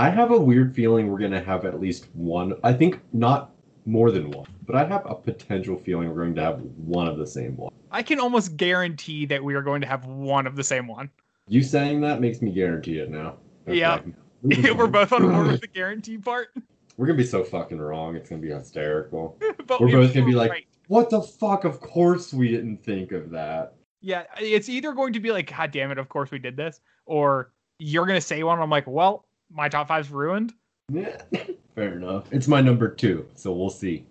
I have a weird feeling we're gonna have at least one. I think not more than one, but I have a potential feeling we're going to have one of the same one. I can almost guarantee that we are going to have one of the same one. You saying that makes me guarantee it now. Yeah. We're both on board with the guarantee part. We're gonna be so fucking wrong. It's gonna be hysterical. but We're we both gonna be like, right. What the fuck? Of course we didn't think of that. Yeah, it's either going to be like, God damn it, of course we did this, or you're gonna say one. I'm like, well, my top five's ruined. Yeah. Fair enough. It's my number two, so we'll see.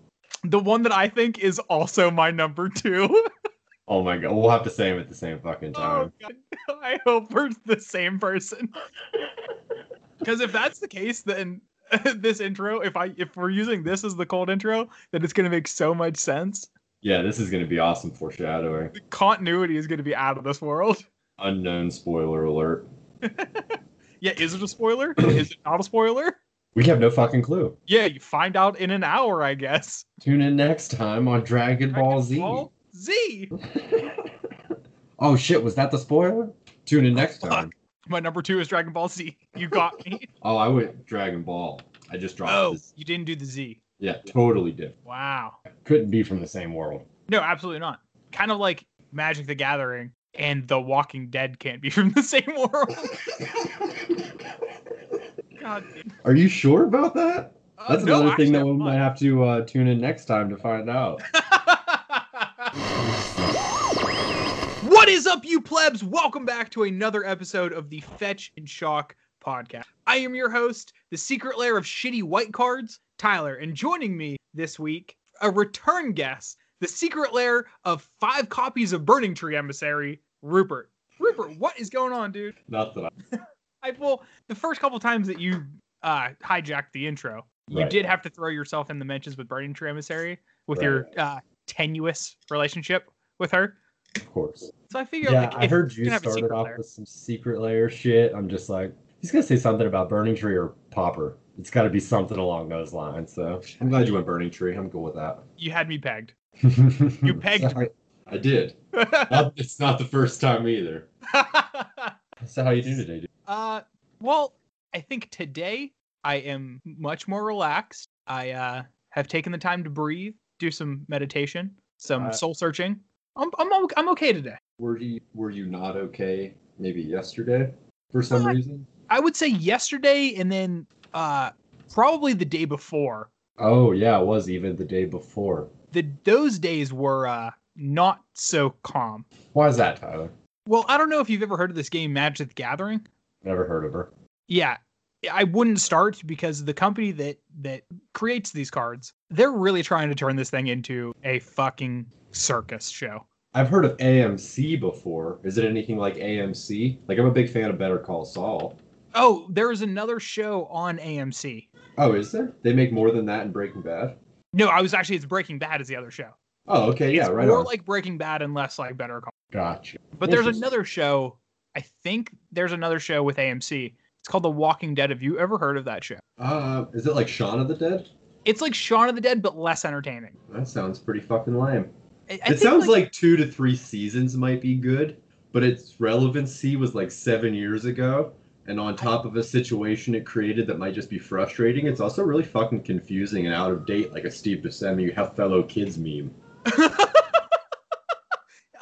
The one that I think is also my number two. Oh my god, we'll have to say them at the same fucking oh time. God, I hope we're the same person. Because if that's the case, then this intro, if I if we're using this as the cold intro, then it's gonna make so much sense. Yeah, this is gonna be awesome foreshadowing. The continuity is gonna be out of this world. Unknown spoiler alert. Yeah, is it a spoiler? is it not a spoiler? We have no fucking clue. Yeah, you find out in an hour, I guess. Tune in next time on Dragon Ball Z. Ball Z. oh shit, was that the spoiler? Tune in next Fuck. time. My number two is Dragon Ball Z. You got me. Oh, I went Dragon Ball. I just dropped oh, this. you didn't do the Z. Yeah, totally different. Wow. Couldn't be from the same world. No, absolutely not. Kind of like Magic the Gathering and The Walking Dead can't be from the same world. God. Are you sure about that? Uh, That's no, another thing that we might have to uh, tune in next time to find out. what is up, you plebs? Welcome back to another episode of the Fetch and Shock podcast. I am your host, the secret lair of shitty white cards, Tyler, and joining me this week, a return guest, the secret lair of five copies of Burning Tree Emissary, Rupert. Rupert, what is going on, dude? Not that I. Well, the first couple times that you uh hijacked the intro, you Right. did have to throw yourself in the mentions with Burning Tree Emissary with Right. your uh tenuous relationship with her. Of course. So I figured Yeah, like I heard you gonna have a started off lair- with some secret lair shit. I'm just like, he's gonna say something about Burning Tree or Popper. It's got to be something along those lines. So I'm glad you went Burning Tree. I'm cool with that. you had me pegged. you pegged I, I did. Not- it's not the first time either. So how you do today, dude? Uh well, I think today I am much more relaxed. I uh have taken the time to breathe, do some meditation, some Uh, soul searching. I'm I'm I'm okay today. Were you were you not okay? Maybe yesterday for some Uh, reason. I would say yesterday and then uh probably the day before. Oh yeah, it was even the day before. The those days were uh not so calm. Why is that, Tyler? Well, I don't know if you've ever heard of this game Magic the Gathering. Never heard of her. Yeah, I wouldn't start because the company that that creates these cards, they're really trying to turn this thing into a fucking circus show. I've heard of AMC before. Is it anything like AMC? Like I'm a big fan of Better Call Saul. Oh, there is another show on AMC. Oh, is there? They make more than that in Breaking Bad. No, I was actually it's Breaking Bad is the other show. Oh, okay, yeah, it's right more on. like Breaking Bad and less like Better Call. Gotcha. But there's another show. I think there's another show with AMC. It's called The Walking Dead. Have you ever heard of that show? Uh, is it like Shaun of the Dead? It's like Shaun of the Dead, but less entertaining. That sounds pretty fucking lame. I, I it sounds like two to three seasons might be good, but its relevancy was like seven years ago. And on top of a situation it created that might just be frustrating, it's also really fucking confusing and out of date, like a Steve Buscemi you have fellow kids meme.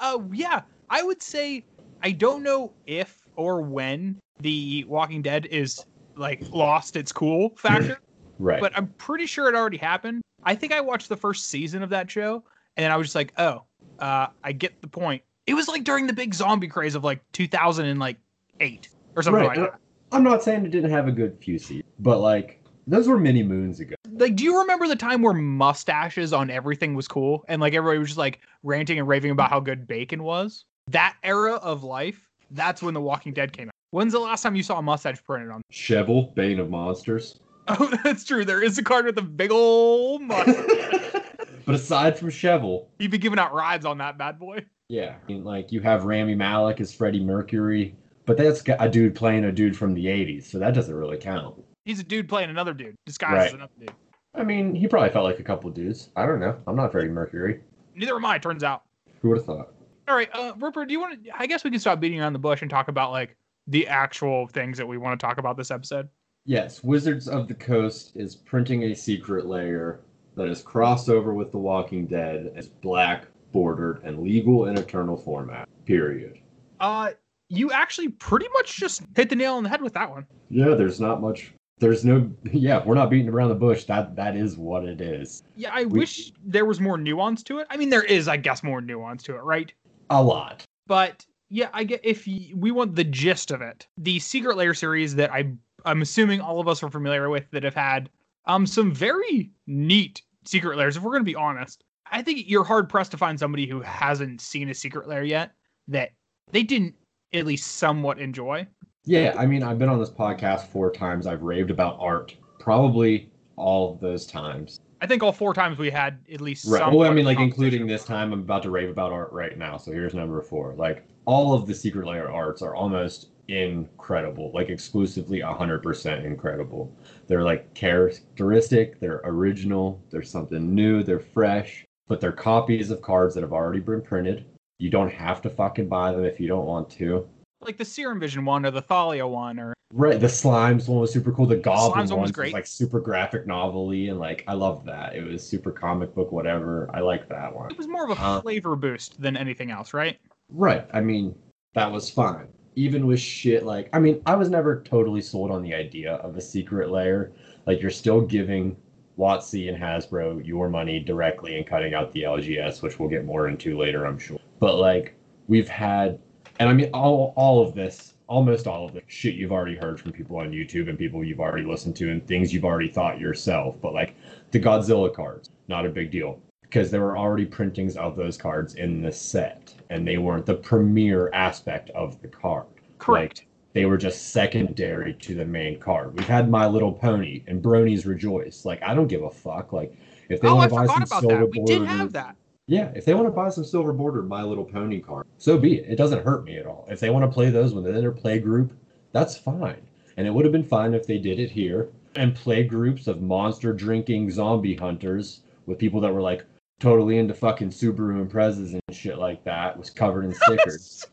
uh, yeah, I would say I don't know if or when the Walking Dead is like lost its cool factor, Right. but I'm pretty sure it already happened. I think I watched the first season of that show, and then I was just like, oh, uh, I get the point. It was like during the big zombie craze of like 2008 or something right. like that. I'm not saying it didn't have a good few seasons, but like those were many moons ago. Like, do you remember the time where mustaches on everything was cool, and like everybody was just like ranting and raving about how good bacon was? That era of life, that's when The Walking Dead came out. When's the last time you saw a mustache printed on? Chevill, Bane of Monsters. Oh, that's true. There is a card with a big ol' mustache. but aside from Chevill, you'd be giving out rides on that bad boy. yeah, I mean, like you have Rami Malek as Freddie Mercury, but that's a dude playing a dude from the '80s, so that doesn't really count. He's a dude playing another dude, disguised Right. as another dude. I mean, he probably felt like a couple dudes. I don't know. I'm not Freddie Mercury. Neither am I, turns out. Who would have thought? All right, uh, Rupert, do you want to? I guess we can stop beating around the bush and talk about like the actual things that we want to talk about this episode. Yes, Wizards of the Coast is printing a secret lair that is crossed over with The Walking Dead as black bordered and legal in eternal format. Period. Uh, you actually pretty much just hit the nail on the head with that one. Yeah, there's not much. There's no. Yeah, we're not beating around the bush. That that is what it is. Yeah, I We- wish there was more nuance to it. I mean, there is, I guess, more nuance to it, right? A lot. But yeah, I get if y- we want the gist of it. The Secret Lair series that I I'm assuming all of us are familiar with that have had um some very neat secret lairs. If we're going to be honest, I think you're hard pressed to find somebody who hasn't seen a secret lair yet that they didn't at least somewhat enjoy. Yeah, I mean, I've been on this podcast four times. I've raved about art probably all of those times. I think all four times we had at least Right. some. Well, I mean, like including this time, I'm about to rave about art right now. So here's number four. Like all of the secret lair arts are almost incredible, like exclusively 100% incredible. They're like characteristic, they're original, they're something new, they're fresh, but they're copies of cards that have already been printed. You don't have to fucking buy them if you don't want to. Like the Serum Vision one or the Thalia one or Right, the slimes one was super cool. The goblin Slimes one one was was great. like super graphic novelty, and like I love that. It was super comic book, whatever. I like that one. it was more of a Uh, flavor boost than anything else, right? Right. I mean, that was fine. Even with shit like, I mean, I was never totally sold on the idea of a secret lair. Like, you're still giving WotC and Hasbro your money directly and cutting out the LGS, which we'll get more into later, I'm sure. But like, we've had, and I mean, all all of this, almost all of the shit you've already heard from people on YouTube and people you've already listened to and things you've already thought yourself. But like, the Godzilla cards, not a big deal because there were already printings of those cards in the set and they weren't the premier aspect of the card. Correct. Like, they were just secondary to the main card. We've had My Little Pony and Bronies Rejoice. Like, I don't give a fuck. Like, if they oh, want to buy some about silver that. We did have that. Yeah, if they want to buy some silver bordered My Little Pony card, so be it. It doesn't hurt me at all. If they want to play those within their play group, that's fine. And it would have been fine if they did it here and play groups of monster drinking zombie hunters with people that were like totally into fucking Subaru Imprezas and shit like that, was covered in stickers.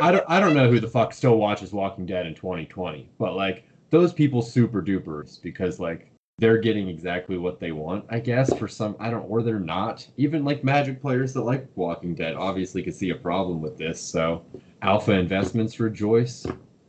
I don't I don't know who the fuck still watches Walking Dead in 2020, but like those people super dupers because like they're getting exactly what they want, I guess, for some I don't or they're not. Even like magic players that like Walking Dead obviously could see a problem with this, so Alpha Investments rejoice.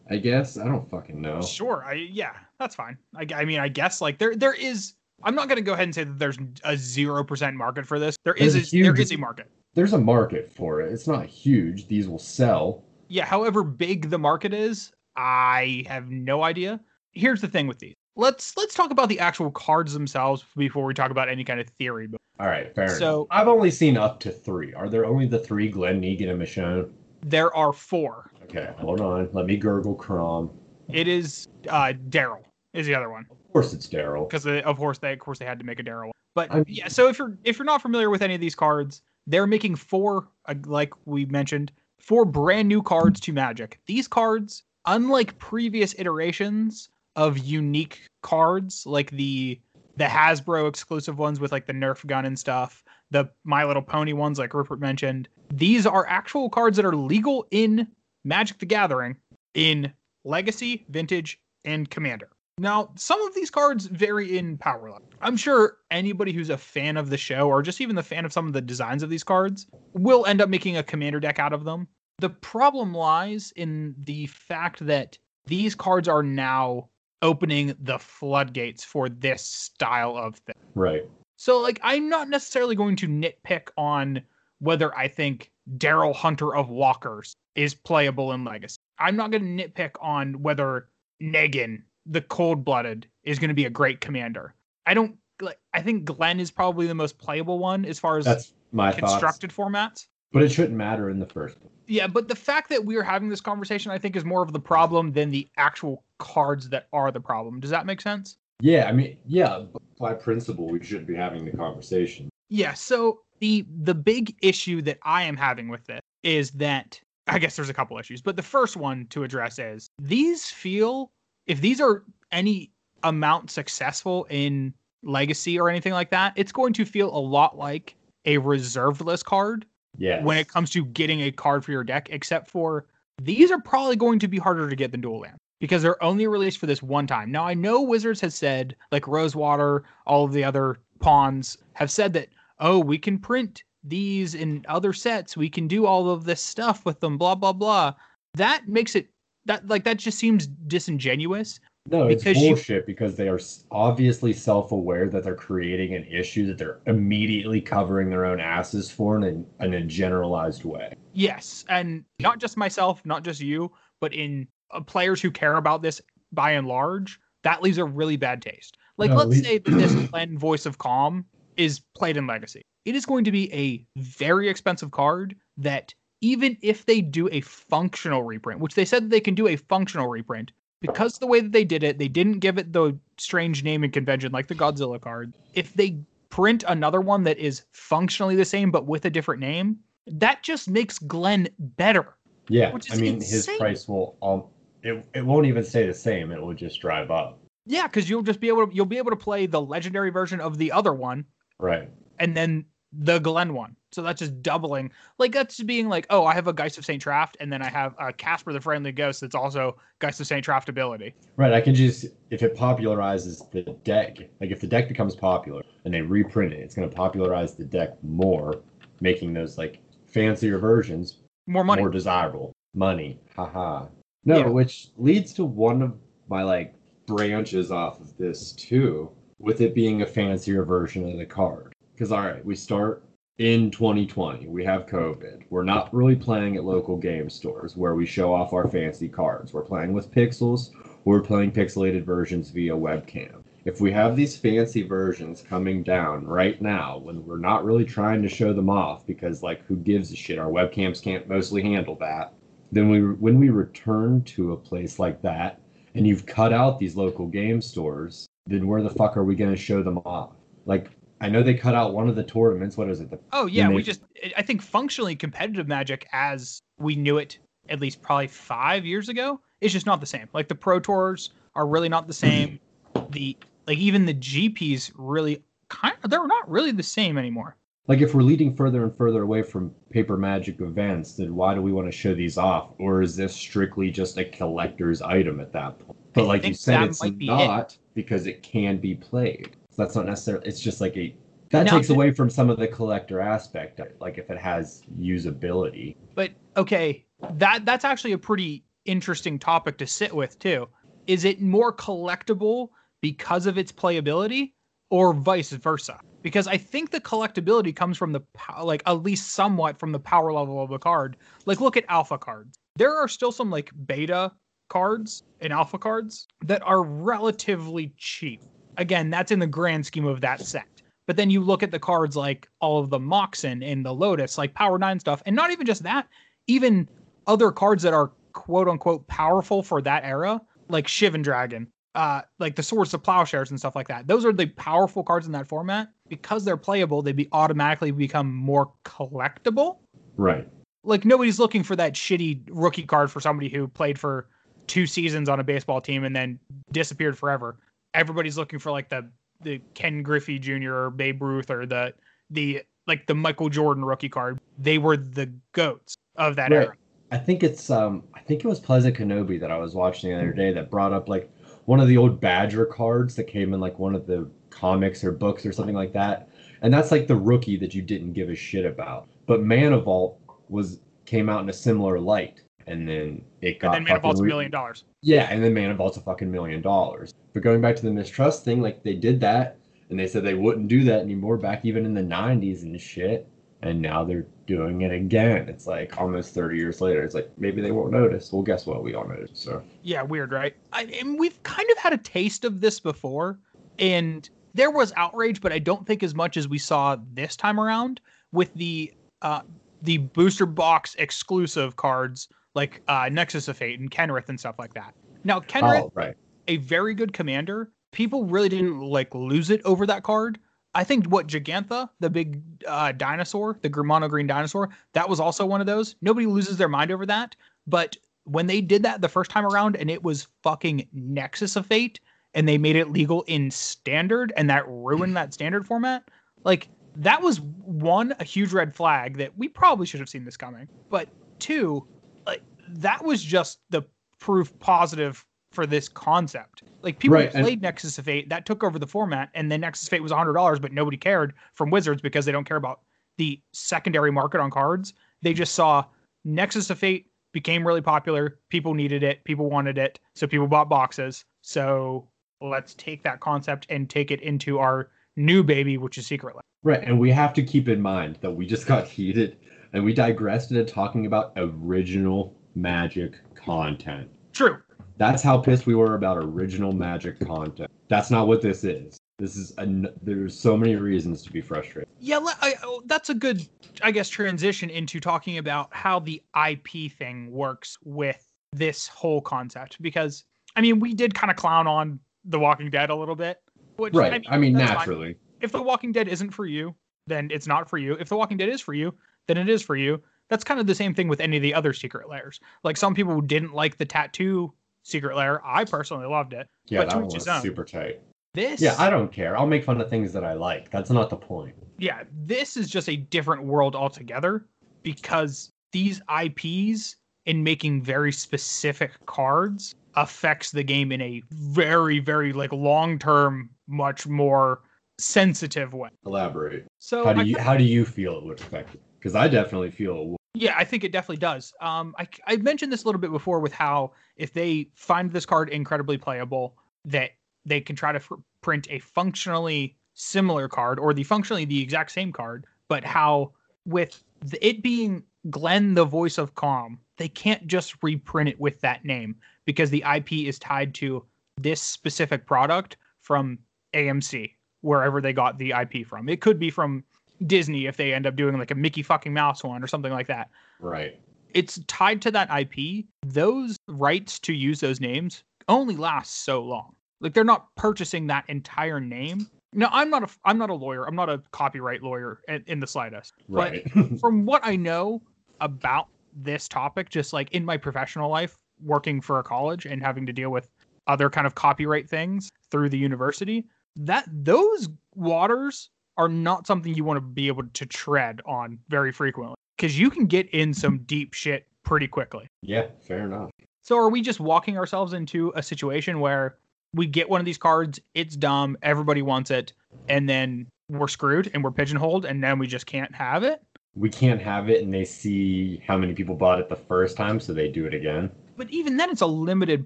I guess. I don't fucking know. Sure. I yeah, that's fine. I, I mean, I guess like there there is. I'm not gonna go ahead and say that there's a zero percent market for this. There is There's a, a huge- is a market. There's a market for it. It's not huge. These will sell. Yeah. However big the market is, I have no idea. Here's the thing with these. Let's let's talk about the actual cards themselves before we talk about any kind of theory. All right, fair So- enough. I've only seen up to three. Are there only the three Glenn Negan and Michonne? there are four. Okay, hold on. Let me gurgle Crom. It is uh Daryl is the other one Of course, it's Daryl. because of course they of course they had to make a Daryl. one. But I'm- yeah, so if you're if you're not familiar with any of these cards, they're making four uh, like we mentioned four brand new cards to Magic. These cards, unlike previous iterations of unique cards like the the Hasbro exclusive ones with like the Nerf gun and stuff, the My Little Pony ones like Rupert mentioned, these are actual cards that are legal in Magic the Gathering in Legacy, Vintage, and Commander. Now, some of these cards vary in power level. I'm sure anybody who's a fan of the show or just even the fan of some of the designs of these cards will end up making a commander deck out of them. The problem lies in the fact that these cards are now opening the floodgates for this style of thing. Right. So, like, I'm not necessarily going to nitpick on whether I think Daryl Hunter of Walkers is playable in Legacy. I'm not going to nitpick on whether Negan, the cold blooded, is going to be a great commander. I don't like, I think Glenn is probably the most playable one as far as That's my thoughts. constructed formats. But it shouldn't matter in the first. Yeah, but the fact that we are having this conversation, I think, is more of the problem than the actual cards that are the problem. Does that make sense? Yeah, I mean, yeah, by principle, we shouldn't be having the conversation. Yeah, so the the big issue that I am having with this is that I guess there's a couple issues, but the first one to address is these feel if these are any amount successful in legacy or anything like that, it's going to feel a lot like a reserved list card Yeah. when it comes to getting a card for your deck, except for these are probably going to be harder to get than dual land because they're only released for this one time. Now I know Wizards has said, like Rosewater, all of the other pawns have said that, oh, we can print these in other sets. We can do all of this stuff with them, blah, blah, blah. That makes it that like that just seems disingenuous. No, it's Because you- bullshit because they are obviously self-aware that they're creating an issue that they're immediately covering their own asses for in a, in a generalized way. Yes, and not just myself, not just you, but in players who care about this by and large, that leaves a really bad taste. Like, No, let's we- say that this Glenn Voice of Calm is played in Legacy. It is going to be a very expensive card that even if they do a functional reprint, which they said that they can do a functional reprint, because the way that they did it, they didn't give it the strange naming convention like the Godzilla card. If they print another one that is functionally the same but with a different name, that just makes Glenn better. Yeah, I mean insane. his price will um it, it won't even stay the same. It will just drive up. Yeah, because you'll just be able to you'll be able to play the legendary version of the other one Right. and then the Glenn one. So that's just doubling. Like that's just being like, oh, I have a Geist of Saint Traft, and then I have a Casper the Friendly Ghost that's also Geist of Saint Traft ability. Right. I can just if it popularizes the deck, like if the deck becomes popular and they reprint it, it's gonna popularize the deck more, making those like fancier versions More money. more desirable. Money. Haha. No, Yeah. which leads to one of my like branches off of this too, with it being a fancier version of the card. Because all right, we start in 2020. We have COVID. We're not really playing at local game stores where we show off our fancy cards. We're playing with pixels. We're playing pixelated versions via webcam. If we have these fancy versions coming down right now when we're not really trying to show them off because like who gives a shit our webcams can't mostly handle that then we when we return to a place like that and you've cut out these local game stores then where the fuck are we going to show them off like i know they cut out one of the tournaments what is it the Oh yeah, we just I think functionally competitive Magic as we knew it at least probably five years ago is just not the same. Like the Pro Tours are really not the same. Mm-hmm. the like even the GPs really kind of they're not really the same anymore. Like if we're leading further and further away from paper magic events then why do we want to show these off or is this strictly just a collector's item at that point but I like you said it's be it. not because it can be played so that's not necessarily it's just like a that Now, takes away from some of the collector aspect like if it has usability But okay, that that's actually a pretty interesting topic to sit with too. Is it more collectible because of its playability or vice versa? Because I think the collectability comes from the like at least somewhat from the power level of the card. Like look at alpha cards. There are still some like beta cards and alpha cards that are relatively cheap. Again, that's in the grand scheme of that set. But then you look at the cards like all of the Moxen and the Lotus, like Power 9 stuff, and not even just that, even other cards that are quote unquote powerful for that era, like Shivan Dragon, uh, like the Swords of Plowshares and stuff like that. Those are the powerful cards in that format. Because they're playable, they be automatically become more collectible. right Like nobody's looking for that shitty rookie card for somebody who played for two seasons on a baseball team and then disappeared forever. Everybody's looking for like the the Ken Griffey Jr. or Babe Ruth or the the like the Michael Jordan rookie card. They were the goats of that Right. era. I think it's um I think it was Pleasant Kenobi that I was watching the other day that brought up like one of the old Badger cards that came in like one of the comics or books or something like that. And that's like the rookie that you didn't give a shit about. But Mana Vault was came out in a similar light. And then it got And then fucking Mana Vault's a re- million dollars. Yeah, and then Mana Vault's a fucking million dollars. But going back to the mistrust thing, like they did that and they said they wouldn't do that anymore back even in the 90s and shit. And now they're doing it again. It's like almost 30 years later. It's like maybe they won't notice. Well, guess what? We all noticed. So Yeah, weird, right? I, and we've kind of had a taste of this before, and there was outrage, but I don't think as much as we saw this time around with the uh, the booster box exclusive cards like uh, Nexus of Fate and Kenrith and stuff like that. Now, Kenrith, oh, right. a very good commander. People really didn't like lose it over that card. I think what Gigantha, the big uh, dinosaur, the Grimano green dinosaur, that was also one of those. Nobody loses their mind over that. But when they did that the first time around and it was fucking Nexus of Fate and they made it legal in standard and that ruined that standard format, like that was one, a huge red flag that we probably should have seen this coming. But two, like that was just the proof positive for this concept. Like people Right, and- played Nexus of Fate, that took over the format, and then Nexus of Fate was hundred dollars, but nobody cared from Wizards because they don't care about the secondary market on cards. They just saw Nexus of Fate became really popular. People needed it. People wanted it. So people bought boxes. So let's take that concept and take it into our new baby, which is Secret Lair. Right, and we have to keep in mind that we just got heated and we digressed into talking about original Magic content. True. That's how pissed we were about original Magic content. That's not what this is. This is an, there's so many reasons to be frustrated. Yeah, I, oh, that's a good, I guess, transition into talking about how the IP thing works with this whole concept. Because, I mean, we did kind of clown on The Walking Dead a little bit. Which, Right. I mean, that's fine. naturally. If The Walking Dead isn't for you, then it's not for you. If The Walking Dead is for you, then it is for you. That's kind of the same thing with any of the other secret lairs. Like some people didn't like the tattoo secret layer. I personally loved it. Yeah, But that one was super tight. This Yeah, I don't care. I'll make fun of things that I like. That's not the point. yeah, this is just a different world altogether because these IPs in making very specific cards affects the game in a very, very like long term, much more sensitive way. Elaborate. So How do you how do you feel it would affect you? Because I definitely feel it would. Yeah, I think it definitely does. Um, I I mentioned this a little bit before with how if they find this card incredibly playable, that they can try to fr- print a functionally similar card or the functionally the exact same card, but how with the, it being Glenn, the voice of calm, they can't just reprint it with that name because the IP is tied to this specific product from AMC, wherever they got the IP from. It could be from Disney if they end up doing like a Mickey fucking Mouse one or something like that. Right. It's tied to that IP. Those rights to use those names only last so long. Like they're not purchasing that entire name. No, I'm not a I'm not a lawyer. I'm not a copyright lawyer in, in the slightest. Right. From what I know about this topic, just like in my professional life, working for a college and having to deal with other kind of copyright things through the university, that those waters are not something you want to be able to tread on very frequently because you can get in some deep shit pretty quickly. yeah, fair enough. So are we just walking ourselves into a situation where we get one of these cards, it's dumb, everybody wants it, and then we're screwed and we're pigeonholed and then we just can't have it? We can't have it, and they see how many people bought it the first time, so they do it again. But even then it's a limited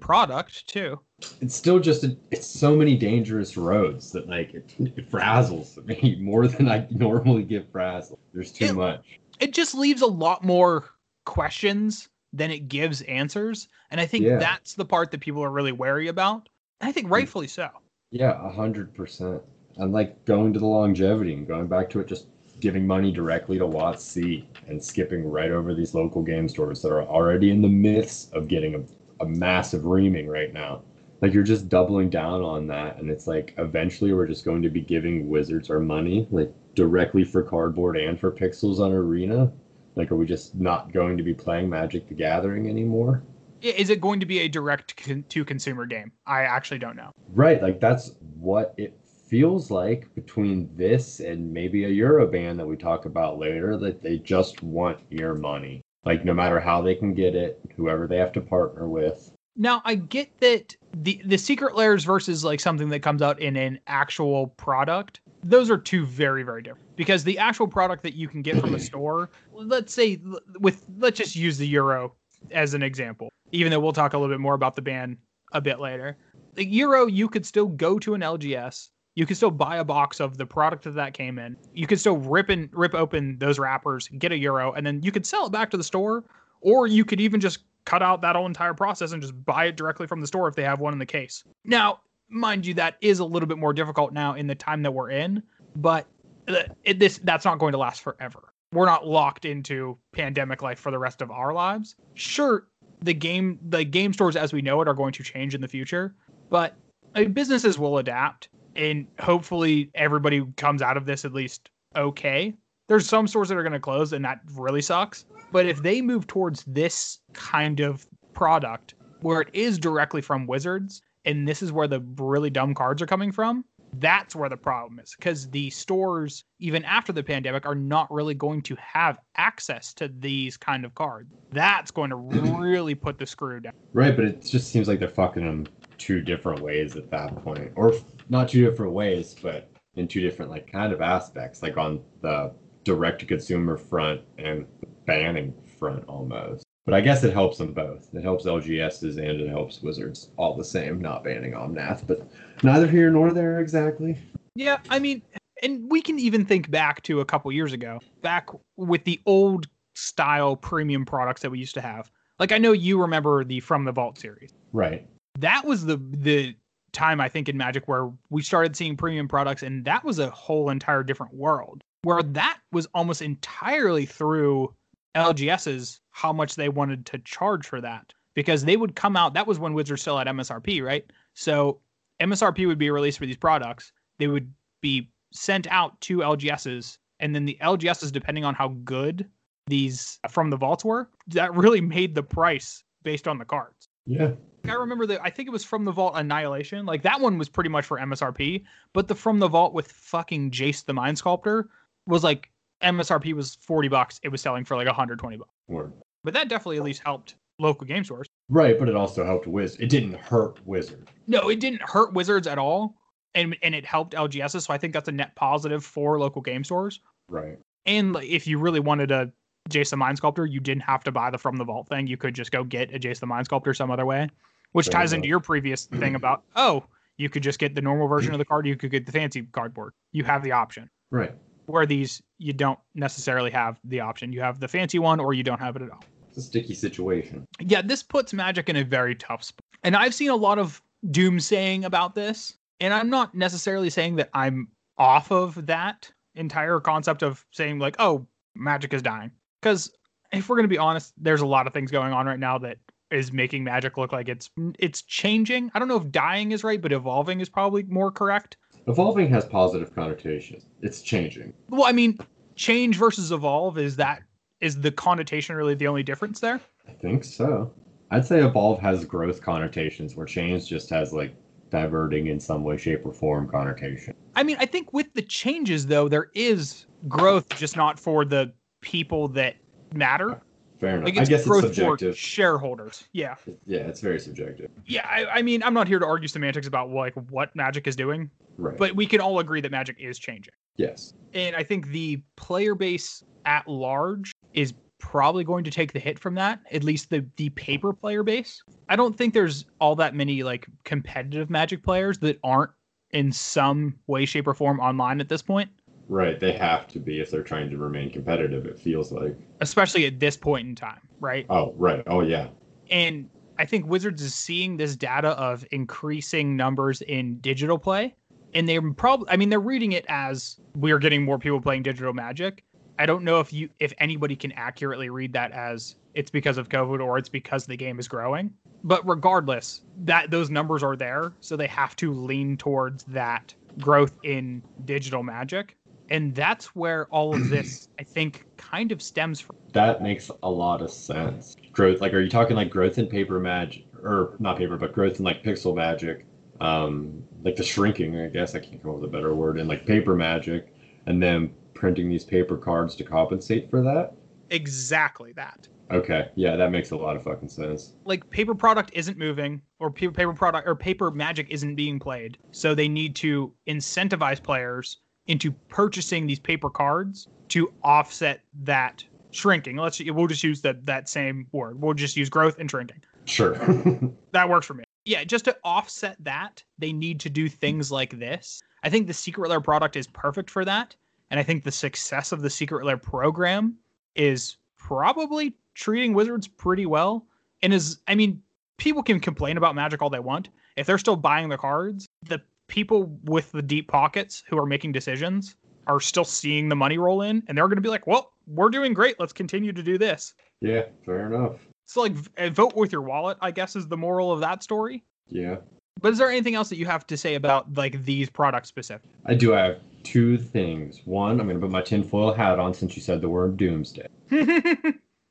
product too. It's still just a, it's so many dangerous roads that like it, it frazzles me more than I normally get frazzled. There's too It- much. It just leaves a lot more questions than it gives answers. And I think Yeah. that's the part that people are really wary about. I think rightfully so. Yeah, a hundred percent. And like going to the longevity and going back to it, just giving money directly to WotC and skipping right over these local game stores that are already in the midst of getting a, a massive reaming right now. Like you're just doubling down on that, and it's like eventually we're just going to be giving Wizards our money, like directly for cardboard and for pixels on Arena. Like, are we just not going to be playing Magic the Gathering anymore? Is it going to be a direct con- to consumer game? I actually don't know. Right, like that's what it feels like between this and maybe a Uro ban that we talk about later, that they just want your money. Like no matter how they can get it, whoever they have to partner with. Now I get that the the secret layers versus like something that comes out in an actual product. Those are two very very different because the actual product that you can get from a store, let's say with let's just use the Uro as an example. Even though we'll talk a little bit more about the ban a bit later. The Uro you could still go to an LGS. You could still buy a box of the product that that came in. You could still rip and rip open those wrappers, get a Uro, and then you could sell it back to the store, or you could even just cut out that whole entire process and just buy it directly from the store if they have one in the case. Now, mind you, that is a little bit more difficult now in the time that we're in, but uh, it, this that's not going to last forever. We're not locked into pandemic life for the rest of our lives. Sure, the game the game stores as we know it are going to change in the future, but uh, businesses will adapt and hopefully everybody comes out of this at least okay. There's some stores that are going to close and that really sucks. But if they move towards this kind of product where it is directly from Wizards and this is where the really dumb cards are coming from, that's where the problem is because the stores even after the pandemic are not really going to have access to these kind of cards that's going to really put the screw down Right, but it just seems like they're fucking them two different ways at that point, or not two different ways, but in two different like kind of aspects, like on the direct to consumer front and banning front almost. But I guess it helps them both. It helps LGSs and it helps Wizards all the same, not banning Omnath, but neither here nor there exactly. Yeah, I mean, and we can even think back to a couple years ago, back with the old style premium products that we used to have. Like I know you remember the From the Vault series. Right. That was the the time I think in Magic where we started seeing premium products and that was a whole entire different world. Where that was almost entirely through LGS's how much they wanted to charge for that. Because they would come out, that was when Wizards still had MSRP, right? So MSRP would be released for these products. They would be sent out to LGSs, and then the LGSs, depending on how good these from the vaults were, that really made the price based on the cards. Yeah. I remember that I think it was from the vault Annihilation. Like that one was pretty much for MSRP, but the from the vault with fucking Jace the Mind Sculptor was like MSRP was 40 bucks. It was selling for like 120 bucks. Word. But that definitely at least helped local game stores. Right, but it also helped Wiz. It didn't hurt Wizard. No, it didn't hurt Wizards at all. And and it helped LGSs, so I think that's a net positive for local game stores. Right. And like, if you really wanted a Jace the Mind Sculptor, you didn't have to buy the From the Vault thing. You could just go get a Jace the Mind Sculptor some other way, which Fair ties enough. into your previous thing about, oh, you could just get the normal version of the card. You could get the fancy cardboard. You have the option. Right. Where these, you don't necessarily have the option. You have the fancy one or you don't have it at all. It's a sticky situation. Yeah, this puts Magic in a very tough spot. And I've seen a lot of doomsaying about this. And I'm not necessarily saying that I'm off of that entire concept of saying, like, oh, Magic is dying. Because if we're going to be honest, there's a lot of things going on right now that is making Magic look like it's it's changing. I don't know if dying is right, but evolving is probably more correct. Evolving has positive connotations. It's changing. Well, I mean, change versus evolve is that is the connotation really the only difference there? I think so. I'd say evolve has growth connotations, where change just has like diverting in some way, shape, or form connotation. I mean, I think with the changes though, there is growth, just not for the people that matter. Fair enough. Like I guess it's growth for shareholders. Yeah, Yeah, it's very subjective. yeah. I, I mean, I'm not here to argue semantics about like what Magic is doing, Right. but we can all agree that Magic is changing. yes. And I think the player base at large is probably going to take the hit from that, at least the the paper player base. I don't think there's all that many like competitive Magic players that aren't in some way, shape, or form online at this point, Right. They have to be if they're trying to remain competitive, it feels like. especially at this point in time, right? Oh, right. Oh, yeah. And I think Wizards is seeing this data of increasing numbers in digital play. And they're probably, I mean, they're reading it as we're getting more people playing digital magic. I don't know if you, if anybody can accurately read that as it's because of COVID or it's because the game is growing. But regardless, that those numbers are there, so they have to lean towards that growth in digital magic. And that's where all of this, I think, kind of stems from. That makes a lot of sense. Growth, like, are you talking like growth in paper magic, or not paper, but growth in like pixel magic, um, like the shrinking? I guess I can't come up with a better word. And like paper magic, and then printing these paper cards to compensate for that. Exactly that. Okay, yeah, that makes a lot of fucking sense. like paper product isn't moving or paper product or paper magic isn't being played so they need to incentivize players into purchasing these paper cards to offset that shrinking. Let's we'll just use that that same word. We'll just use growth and shrinking. Sure. that works for me. Yeah just to offset that they need to do things like this. I think the secret lair product is perfect for that. And i think the success of the secret lair program is probably treating wizards pretty well. And is i mean people can complain about magic all they want. If they're still buying the cards the people with the deep pockets who are making decisions are still seeing the money roll in and they're going to be like well we're doing great let's continue to do this yeah, fair enough. so like v- eh, vote with your wallet i guess is the moral of that story Yeah. but is there anything else that you have to say about like these products specific I do have two things. One, I'm going to put my tinfoil hat on since you said the word doomsday.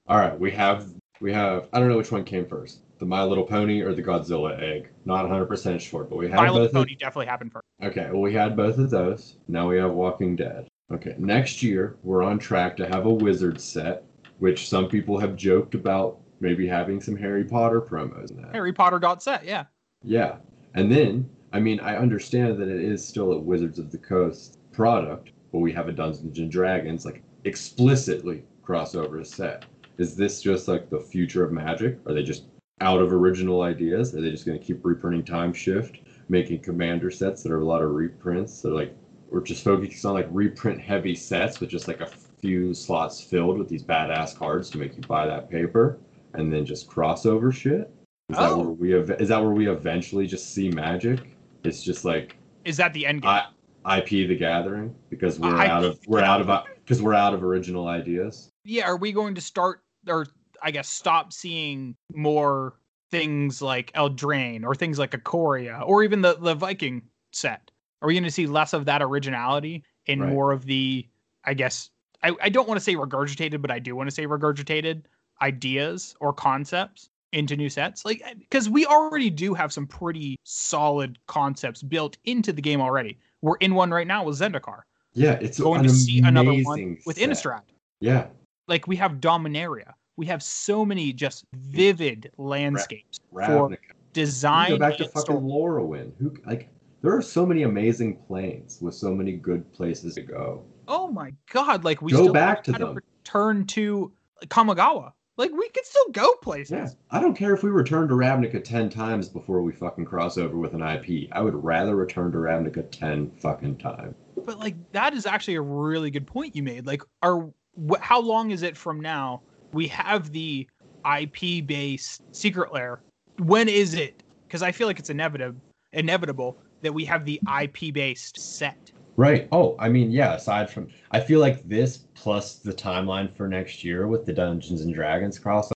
All right, we have we have I don't know which one came first, the My Little Pony or the Godzilla egg. Not 100% sure, but we had My Little both. of- Pony definitely happened first. okay, well we had both of those. Now we have Walking Dead. Okay, next year we're on track to have a Wizard set, which some people have joked about maybe having some Harry Potter promos in that. Harry Potter got set, yeah. Yeah. And then, I mean, I understand that it is still a Wizards of the Coast product, but we have a Dungeons and Dragons like explicitly crossover set. Is this just like the future of Magic? Are they just out of original ideas? Are they just going to keep reprinting Time Shift, making Commander sets that are a lot of reprints? They're like, we're just focused on like reprint heavy sets with just like a few slots filled with these badass cards to make you buy that paper, and then just crossover shit. Is that Oh. where we ev- is that where we eventually just see Magic? It's just like Is that the end game? I, IP the Gathering because we're out of we're out of because uh, we're out of original ideas. yeah, are we going to start or I guess stop seeing more things like Eldraine or things like Ikoria or even the the Viking set? Are we going to see less of that originality and Right. more of the I guess I, I don't want to say regurgitated, but I do want to say regurgitated ideas or concepts into new sets like because we already do have some pretty solid concepts built into the game already we're in one right now with zendikar Yeah, it's going to see another one with set. innistrad Yeah, like we have Dominaria. We have so many just vivid landscapes for Ravnica. Design. Go back to fucking story. Lorwyn. Who like there are so many amazing planes with so many good places to go. Oh my god! Like we Go still back to them. Return to Kamigawa. Like we could still go places. Yeah, I don't care if we return to Ravnica ten times before we fucking cross over with an IP. I would rather return to Ravnica ten fucking times. But like that is actually a really good point you made. Like, are wh- how long is it from now? We have the IP based secret lair. When is it? Because I feel like it's inevitable inevitable that we have the IP based set. Right. Oh, I mean, yeah, aside from I feel like this plus the timeline for next year with the Dungeons and Dragons crossover,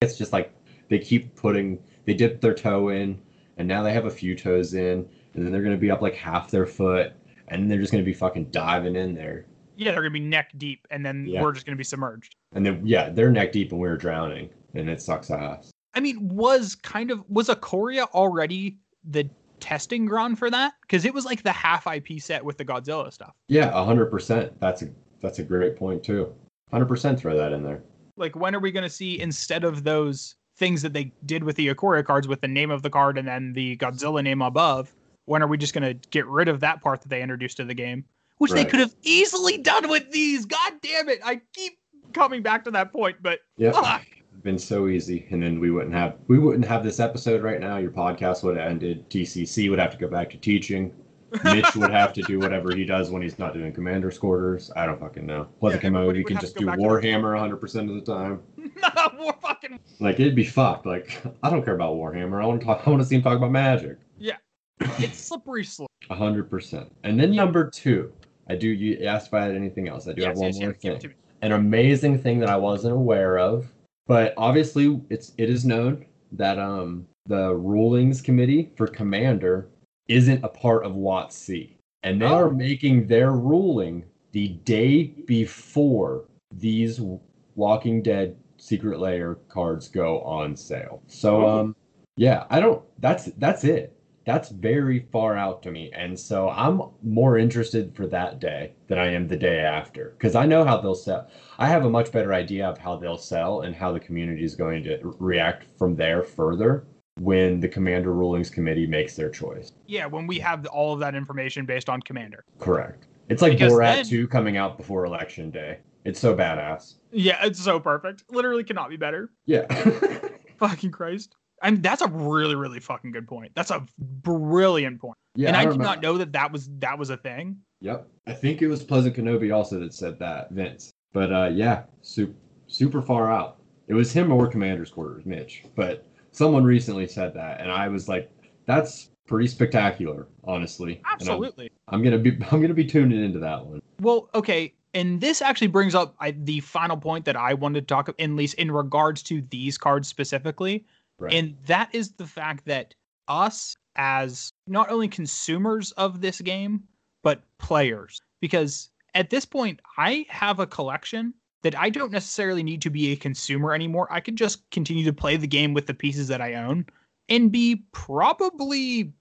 it's just like they keep putting they dip their toe in and now they have a few toes in and then they're gonna be up like half their foot and they're just gonna be fucking diving in there. Yeah, they're gonna be neck deep, and then Yeah. we're just gonna be submerged. And then yeah, they're neck deep and we're drowning and it sucks ass. I mean, was kind of was Ikoria already the testing ground for that? Because it was like the half IP set with the Godzilla stuff. Yeah, hundred percent. That's a that's a great point too. Hundred percent throw that in there. Like, when are we gonna see instead of those things that they did with the Ikoria cards with the name of the card and then the Godzilla name above? When are we just gonna get rid of that part that they introduced to the game, which they could have easily done with these? God damn it! I keep coming back to that point, but yeah. been so easy and then we wouldn't have we wouldn't have this episode right now. Your podcast would have ended. Tcc would have to go back to teaching. Mitch would have to do whatever he does when he's not doing commander's quarters i don't fucking know. Pleasant Yeah, commode he can just do warhammer 100% of the time. More fucking like it'd be fucked. Like i don't care about warhammer. I want to talk i want to see him talk about magic. Yeah. it's slippery slope. 100% and then number two i do you asked if i had anything else i do have one yes, more yes, thing an amazing thing that I wasn't aware of. But obviously, it's it is known that um the rulings committee for Commander isn't a part of WotC, and they Oh. are making their ruling the day before these Walking Dead Secret Lair cards go on sale. So um yeah, I don't. That's that's it. That's very far out to me, and so I'm more interested for that day than I am the day after because I know how they'll sell. I have a much better idea of how they'll sell and how the community is going to react from there further when the Commander Rulings Committee makes their choice. Yeah, when we have all of that information based on Commander. Correct. It's like Because Borat then- 2 coming out before Election Day. It's so badass. Yeah, it's so perfect. Literally cannot be better. Yeah. Fucking Christ. I mean, that's a really, really fucking good point. That's a brilliant point. yeah. and I, did remember- not know that that was that was a thing. Yep. I think it was Pleasant Kenobi also that said that, Vince. But uh, yeah, super, super far out. It was him or Commander's Quarters, Mitch. But someone recently said that, and I was like, that's pretty spectacular, honestly. And I'm- Absolutely. I'm, gonna be I'm gonna be tuning into that one. Well, okay, and this actually brings up I, the final point that I wanted to talk, at least in regards to these cards specifically, Right. and that is the fact that us as not only consumers of this game but players, because at this point I have a collection that I don't necessarily need to be a consumer anymore. I could just continue to play the game with the pieces that I own and be probably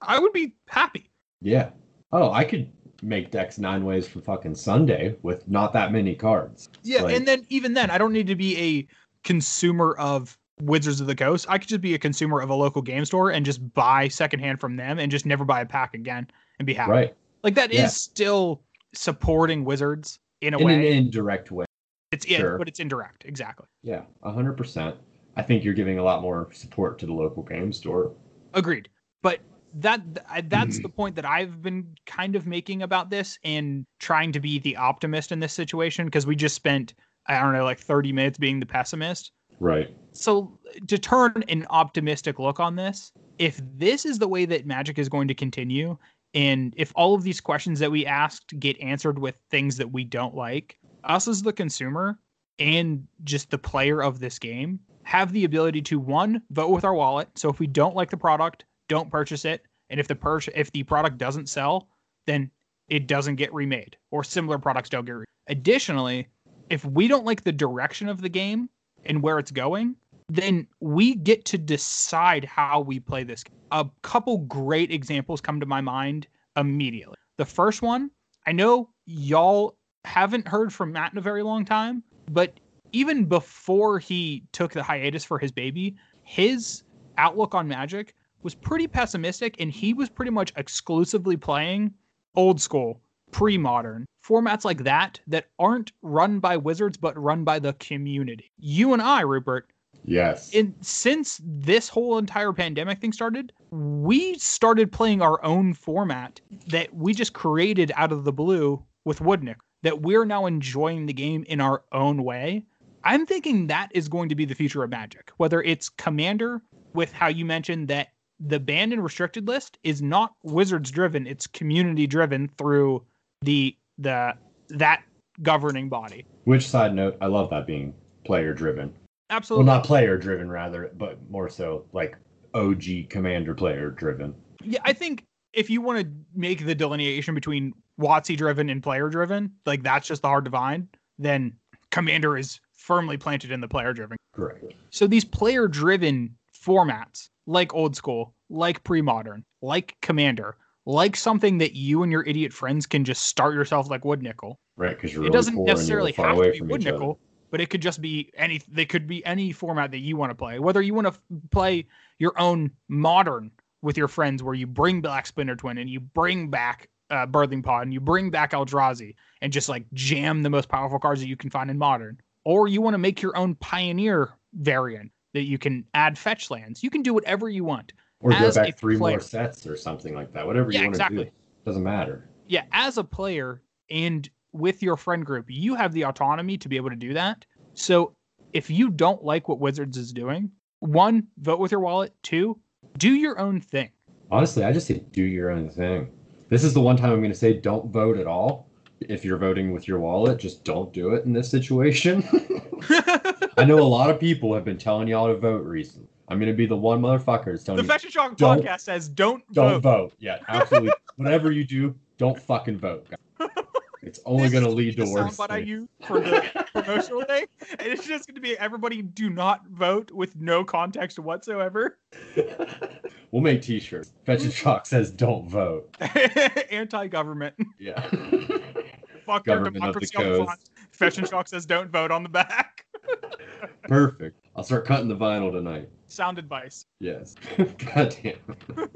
I would be happy. yeah. Oh, I could make decks nine ways for fucking Sunday with not that many cards. Yeah, Like- and then even then, I don't need to be a consumer of Wizards of the Coast, I could just be a consumer of a local game store and just buy secondhand from them and just never buy a pack again and be happy. Right. Like that is Yeah. still supporting Wizards in a way. In an indirect way. it's in, sure. but it's indirect. Exactly. Yeah, hundred percent. I think you're giving a lot more support to the local game store. Agreed. But that th- that's the point that I've been kind of making about this and trying to be the optimist in this situation because we just spent I don't know like 30 minutes being the pessimist. Right. So to turn an optimistic look on this, if this is the way that Magic is going to continue and if all of these questions that we asked get answered with things that we don't like, us as the consumer and just the player of this game have the ability to one vote with our wallet. So if we don't like the product, don't purchase it. And if the pur- if the product doesn't sell, then it doesn't get remade or similar products don't get remade. Additionally, if we don't like the direction of the game and where it's going, then we get to decide how we play this. A couple great examples come to my mind immediately. The first one, I know y'all haven't heard from Matt in a very long time, but even before he took the hiatus for his baby, his outlook on Magic was pretty pessimistic and he was pretty much exclusively playing old school, pre-modern formats like that that aren't run by wizards but run by the community. You and I, Rupert, Yes. and since this whole entire pandemic thing started, we started playing our own format that we just created out of the blue with Woodnick that we're now enjoying the game in our own way. I'm thinking that is going to be the future of Magic, whether it's Commander with how you mentioned that the banned and restricted list is not wizards driven, it's community driven through the the that governing body. Which side note, I love that being player driven. Absolutely. Well, not player driven, rather, but more so like OG commander player driven. Yeah, I think if you want to make the delineation between WotC driven and player driven, like that's just the hard divide, then Commander is firmly planted in the player driven. Correct. So these player driven formats, like old school, like pre modern, like Commander, like something that you and your idiot friends can just start yourself like Wood Nickel. Right, because you're It really doesn't poor and you're necessarily have to be Wood each other. Nickel, but it could just be any. They could be any format that you want to play. Whether you want to f- play your own modern with your friends, where you bring Black Splinter Twin and you bring back uh, Birthing Pod and you bring back Eldrazi and just like jam the most powerful cards that you can find in modern, or you want to make your own Pioneer variant that you can add fetch lands. You can do whatever you want. Or go back three player. more sets or something like that. Whatever Yeah, you want exactly. to do. Doesn't matter. yeah, as a player and with your friend group, you have the autonomy to be able to do that. So if you don't like what Wizards is doing, one, vote with your wallet. Two, do your own thing. Honestly, I just say do your own thing. This is the one time I'm going to say don't vote at all. If you're voting with your wallet, just don't do it in this situation. I know a lot of people have been telling y'all to vote recently. I'm going to be the one motherfucker that's telling the you and Shock Don't- podcast says don't, vote. don't vote. vote. Yeah, absolutely. Whatever you do, don't fucking vote. It's only going to lead to the worse. soundbite I use for the promotional thing. And it's just going to be everybody do not vote with no context whatsoever. we'll make t-shirts. Fetch and Shock says don't vote. Anti-government. Yeah. Fuck Government of the democracy on the. Fetch and Shock says don't vote on the back. Perfect. I'll start cutting the vinyl tonight. Sound advice. Yes. God damn.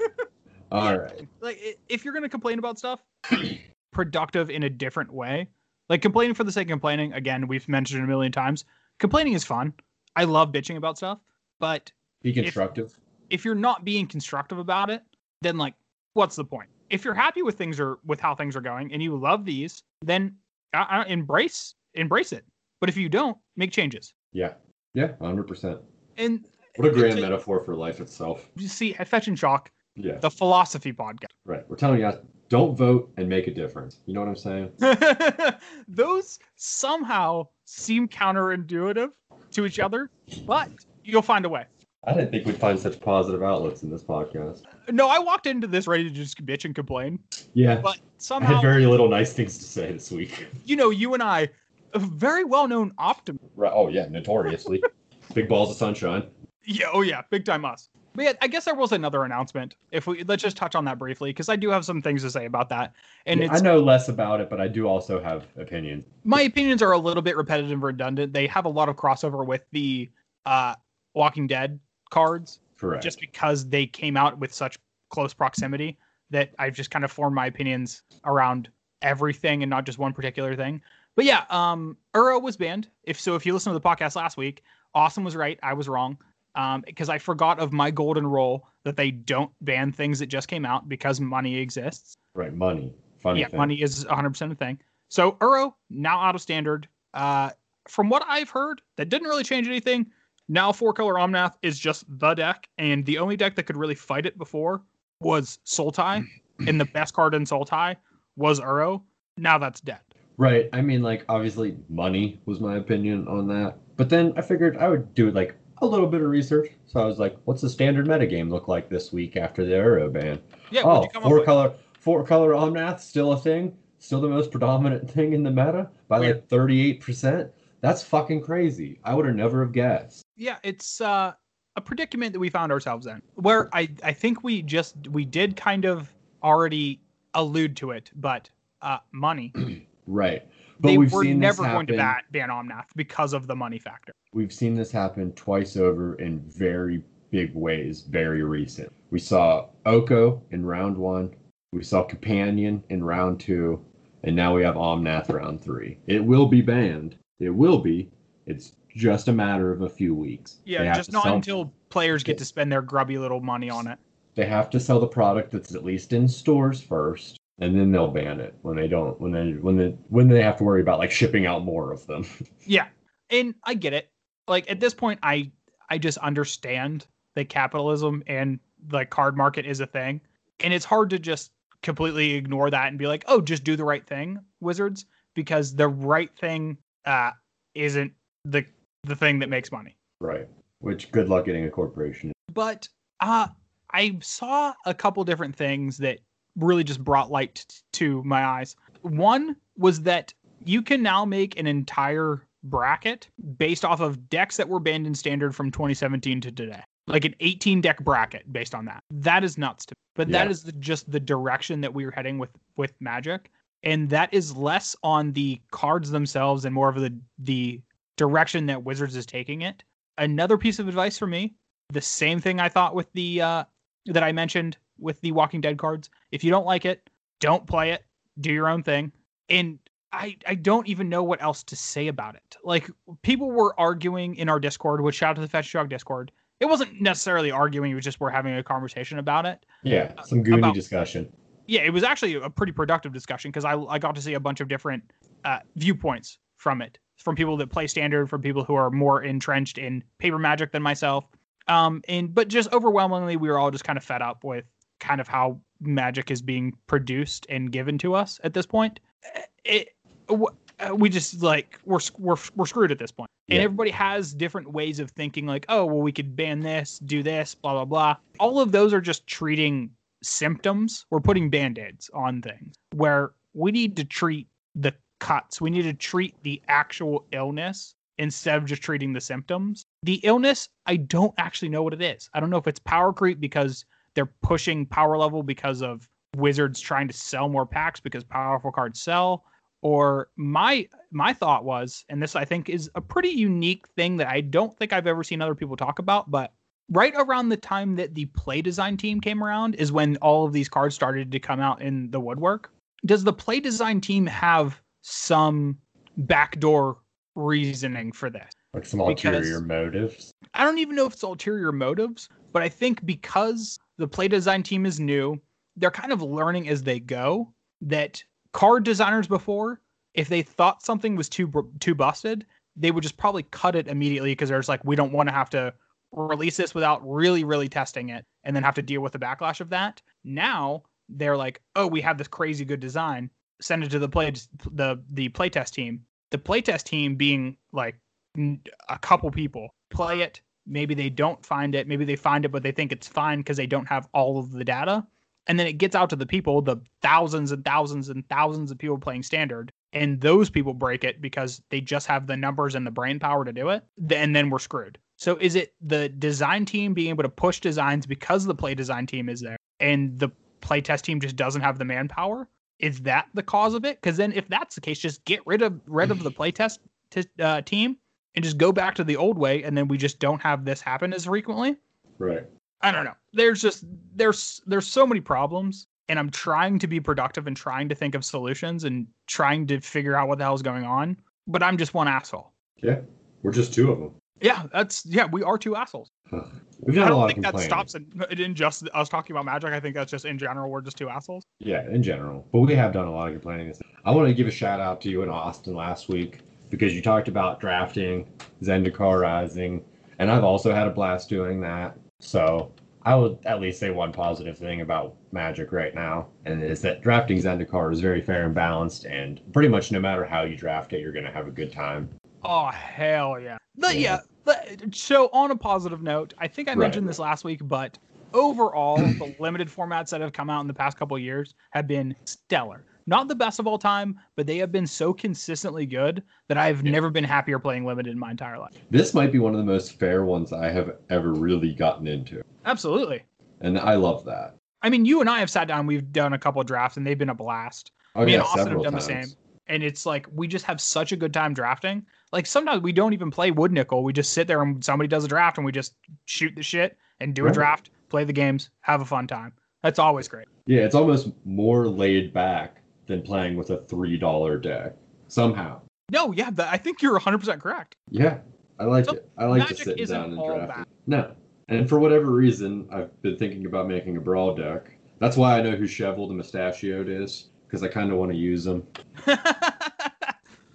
All right. like if you're gonna complain about stuff productive in a different way like complaining for the sake of complaining again we've mentioned it a million times complaining is fun i love bitching about stuff but Be constructive. if you're not being constructive about it then like what's the point if you're happy with things or with how things are going and you love these then uh, uh, embrace embrace it but if you don't make changes Yeah. Yeah. Hundred percent. and What a grand to- metaphor for life itself. you see at fetch and shock Yeah. the philosophy podcast Right. We're telling you guys, don't vote and make a difference. You know what I'm saying? those somehow seem counterintuitive to each other, but you'll find a way. I didn't think we'd find such positive outlets in this podcast. No, I walked into this ready to just bitch and complain, Yeah. but somehow I had somehow, very little nice things to say this week. you know, you and I, a very well-known optimist. Right. Oh yeah, notoriously. Big balls of sunshine. Yeah, oh yeah, big time us. But yeah, I guess there was another announcement. If we let's just touch on that briefly, because I do have some things to say about that, and Yeah, it's I know less about it, but I do also have opinions. my opinions are a little bit repetitive and redundant. They have a lot of crossover with the uh, Walking Dead cards Correct. just because they came out with such close proximity that I've just kind of formed my opinions around everything and not just one particular thing. But yeah, um, Uro was banned. If so, if you listen to the podcast last week, Austin was right. I was wrong. Um, because I forgot of my golden rule that they don't ban things that just came out because money exists. right. Money. Funny yeah, thing. money is 100% a thing. So Uro now out of standard. Uh, from what I've heard, that didn't really change anything. Now four color Omnath is just the deck, and the only deck that could really fight it before was Sultai, and the best card in Sultai was Uro. Now that's dead. Right. I mean, like, obviously, money was my opinion on that. But then I figured I would do like a little bit of research. So I was like, what's the standard metagame look like this week after the Uro ban? Yeah, oh, what'd you come up four color, four color Omnath still a thing, still the most predominant thing in the meta by Weird. like thirty-eight percent. That's fucking crazy. I would have never have guessed. yeah, it's uh, a predicament that we found ourselves in, where I I think we just we did kind of already allude to it, but uh, money. Right. But they we've were never going to ban, ban Omnath because of the money factor. We've seen this happen twice over in very big ways, very recent. We saw Oko in round one, we saw Companion in round two, and now we have Omnath round three. It will be banned. It will be. It's just a matter of a few weeks. Yeah, just not sell- until players get to spend their grubby little money on it. they have to sell the product that's at least in stores first, and then they'll ban it when they don't when they when they when they have to worry about like shipping out more of them. Yeah, and I get it. Like at this point, I I just understand that capitalism and the card market is a thing, and it's hard to just completely ignore that and be like, oh, just do the right thing, Wizards, because the right thing uh, isn't the the thing that makes money. right. Which good luck getting a corporation. But uh, I saw a couple different things that really just brought light to my eyes. One was that you can now make an entire bracket based off of decks that were banned in standard from 2017 to today. Like an 18 deck bracket based on that. That is nuts to me. But that Yeah. is the, just the direction that we are heading with with Magic, and that is less on the cards themselves and more of the the direction that Wizards is taking it. Another piece of advice for me the same thing I thought with the uh that I mentioned with the Walking Dead cards. If you don't like it, don't play it. Do your own thing. And I I don't even know what else to say about it. Like people were arguing in our Discord, which shout out to the Fetch Shock Discord. It wasn't necessarily arguing, it was just we're having a conversation about it. Yeah, some goony about- discussion. Yeah, it was actually a pretty productive discussion because I I got to see a bunch of different uh, viewpoints from it, from people that play standard, from people who are more entrenched in paper magic than myself. Um, and but just overwhelmingly, we were all just kind of fed up with kind of how magic is being produced and given to us at this point. Uh, It, uh, we just like we're we're we're screwed at this point. And Yeah. everybody has different ways of thinking, like, oh, well, we could ban this, do this, blah blah blah. All of those are just treating symptoms. We're putting band-aids on things where we need to treat the cuts. We need to treat the actual illness instead of just treating the symptoms. The illness, I don't actually know what it is. I don't know if it's power creep because they're pushing power level because of wizards trying to sell more packs because powerful cards sell. Or my my thought was and this I think is a pretty unique thing that I don't think I've ever seen other people talk about but right around the time that the play design team came around is when all of these cards started to come out in the woodwork. Does the play design team have some backdoor reasoning for this? Like some Because- ulterior motives. I don't even know if it's ulterior motives, but I think because the play design team is new, they're kind of learning as they go that card designers before, if they thought something was too too busted, they would just probably cut it immediately because there's like we don't want to have to release this without really really testing it and then have to deal with the backlash of that. Now they're like, "Oh, we have this crazy good design. Send it to the play the the playtest team." The playtest team being like a couple people play it maybe they don't find it maybe they find it but they think it's fine because they don't have all of the data. And then it gets out to the people the thousands and thousands and thousands of people playing standard and those people break it because they just have the numbers and the brain power to do it and then we're screwed. So is it the design team being able to push designs because the play design team is there and the play test team just doesn't have the manpower? Is that the cause of it? Because then if that's the case just get rid of rid of the playtest t- uh, team and just go back to the old way and then we just don't have this happen as frequently. Right. I don't know. There's just there's there's so many problems and I'm trying to be productive and trying to think of solutions and trying to figure out what the hell's going on, but I'm just one asshole. Yeah. We're just two of them. Yeah, that's yeah, we are two assholes. We've I done a don't lot of think that stops it, it in just us talking about magic. I think that's just in general we're just two assholes. Yeah, in general. But we have done a lot of complaining. I want to give a shout out to you in Austin last week because you talked about drafting, Zendikar Rising, and I've also had a blast doing that. So I would at least say one positive thing about Magic right now, and it is that drafting Zendikar is very fair and balanced, and pretty much no matter how you draft it, you're going to have a good time. Oh hell yeah! But yeah, Yeah. but- so on a positive note, I think I Right. mentioned this last week, but overall, the limited formats that have come out in the past couple of years have been stellar. Not the best of all time, but they have been so consistently good that I've Yeah. never been happier playing limited in my entire life. This might be one of the most fair ones I have ever really gotten into, Absolutely. and I love that. I mean, you and I have sat down, we've done a couple of drafts, and they've been a blast. Oh Me yeah, and Austin have done the times. same. And it's like we just have such a good time drafting. Like sometimes we don't even play wood nickel. We just sit there and somebody does a draft and we just shoot the shit and do a draft, play the games, have a fun time. That's always great. Yeah, it's almost more laid back than playing with a three dollar deck. Somehow. No, yeah, that, I think you're 100% correct. Yeah, I like So, it. I like to sit down and draft. it. No, and for whatever reason, I've been thinking about making a brawl deck. That's why I know who Shoveled and Mustachioed is because I kind of want to use them.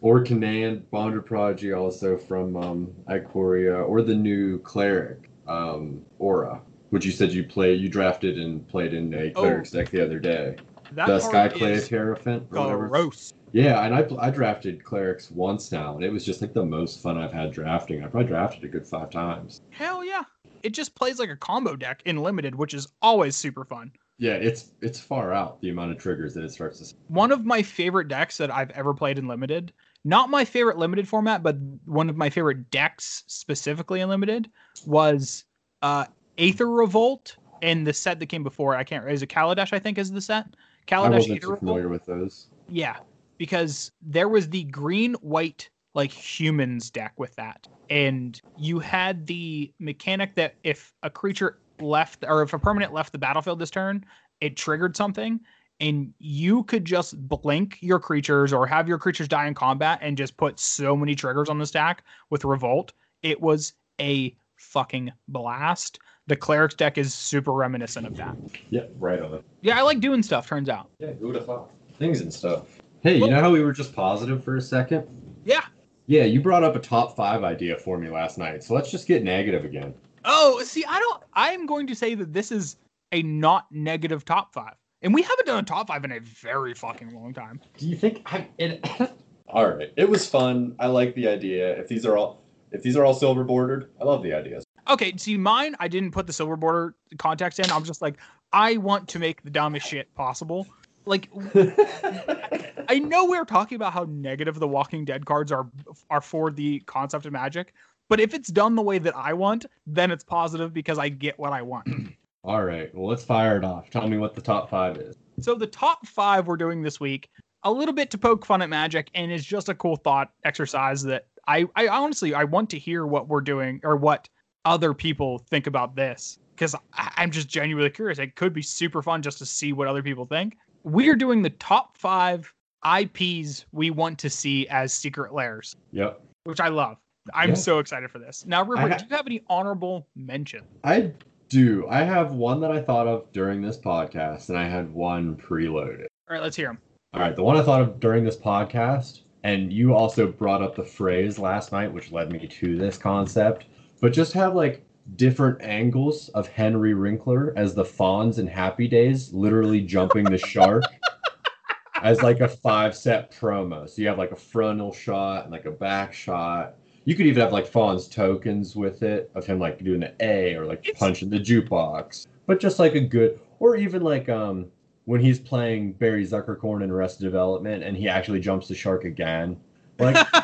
Or Kinnan, Bonder Prodigy, also from um, Ikoria, or the new cleric, um, Orah, which you said you play, you drafted and played in a Oh. deck the other day. That the card Skyclave is Hierophant, or whatever. gross. Yeah, and I I drafted clerics once now, and it was just like the most fun I've had drafting. I probably drafted a good five times. Hell yeah. It just plays like a combo deck in limited, which is always super fun. Yeah, it's it's far out the amount of triggers that it starts to. one of my favorite decks that I've ever played in limited. Not my favorite limited format, but one of my favorite decks specifically in limited was uh Aether Revolt and the set that came before. I can't. Is it Kaladesh? I think is the set. I Kaladesh wasn't Aether too Revolt. familiar with those. Yeah, because there was the green white like humans deck with that, and you had the mechanic that if a creature left or if a permanent left the battlefield this turn, it triggered something, and you could just blink your creatures or have your creatures die in combat and just put so many triggers on the stack with revolt. It was a fucking blast. The clerics deck is super reminiscent of that. Yeah, right on it. Yeah, I like doing stuff. Turns out. Yeah, who would have thought? Things and stuff. Hey, you know how we were just positive for a second? Yeah. Yeah, you brought up a top five idea for me last night, so let's just get negative again. Oh, see, I don't. I'm going to say that this is a not negative top five, and we haven't done a top five in a very fucking long time. Do you think I, it? all right, it was fun. I like the idea. If these are all, if these are all silver bordered, I love the ideas. Okay, see, mine, I didn't put the silver border context in. I'm just like, I want to make the dumbest shit possible. Like, I know we're talking about how negative the Walking Dead cards are are for the concept of magic, but if it's done the way that I want, then it's positive because I get what I want. all right, well let's fire it off. Tell me what the top five is. So the top five we're doing this week, a little bit to poke fun at magic, and it's just a cool thought exercise that I, I honestly I want to hear what we're doing or what other people think about this because I'm just genuinely curious. It could be super fun just to see what other people think. We are doing the top five IPs we want to see as secret lairs, Yep. which I love. I'm Yeah. so excited for this. Now, Rupert, ha- do you have any honorable mention? I do. I have one that I thought of during this podcast, and I had one preloaded. All right, let's hear them. All right, the one I thought of during this podcast, and you also brought up the phrase last night, which led me to this concept, but just have like different angles of Henry Winkler as the Fonz in Happy Days, literally jumping the shark as like a five set promo. So you have like a frontal shot and like a back shot. You could even have like Fonz tokens with it of him like doing the A or like It's- punching the jukebox, but just like a good, or even like um when he's playing Barry Zuckerkorn in Arrested Development and he actually jumps the shark again. Like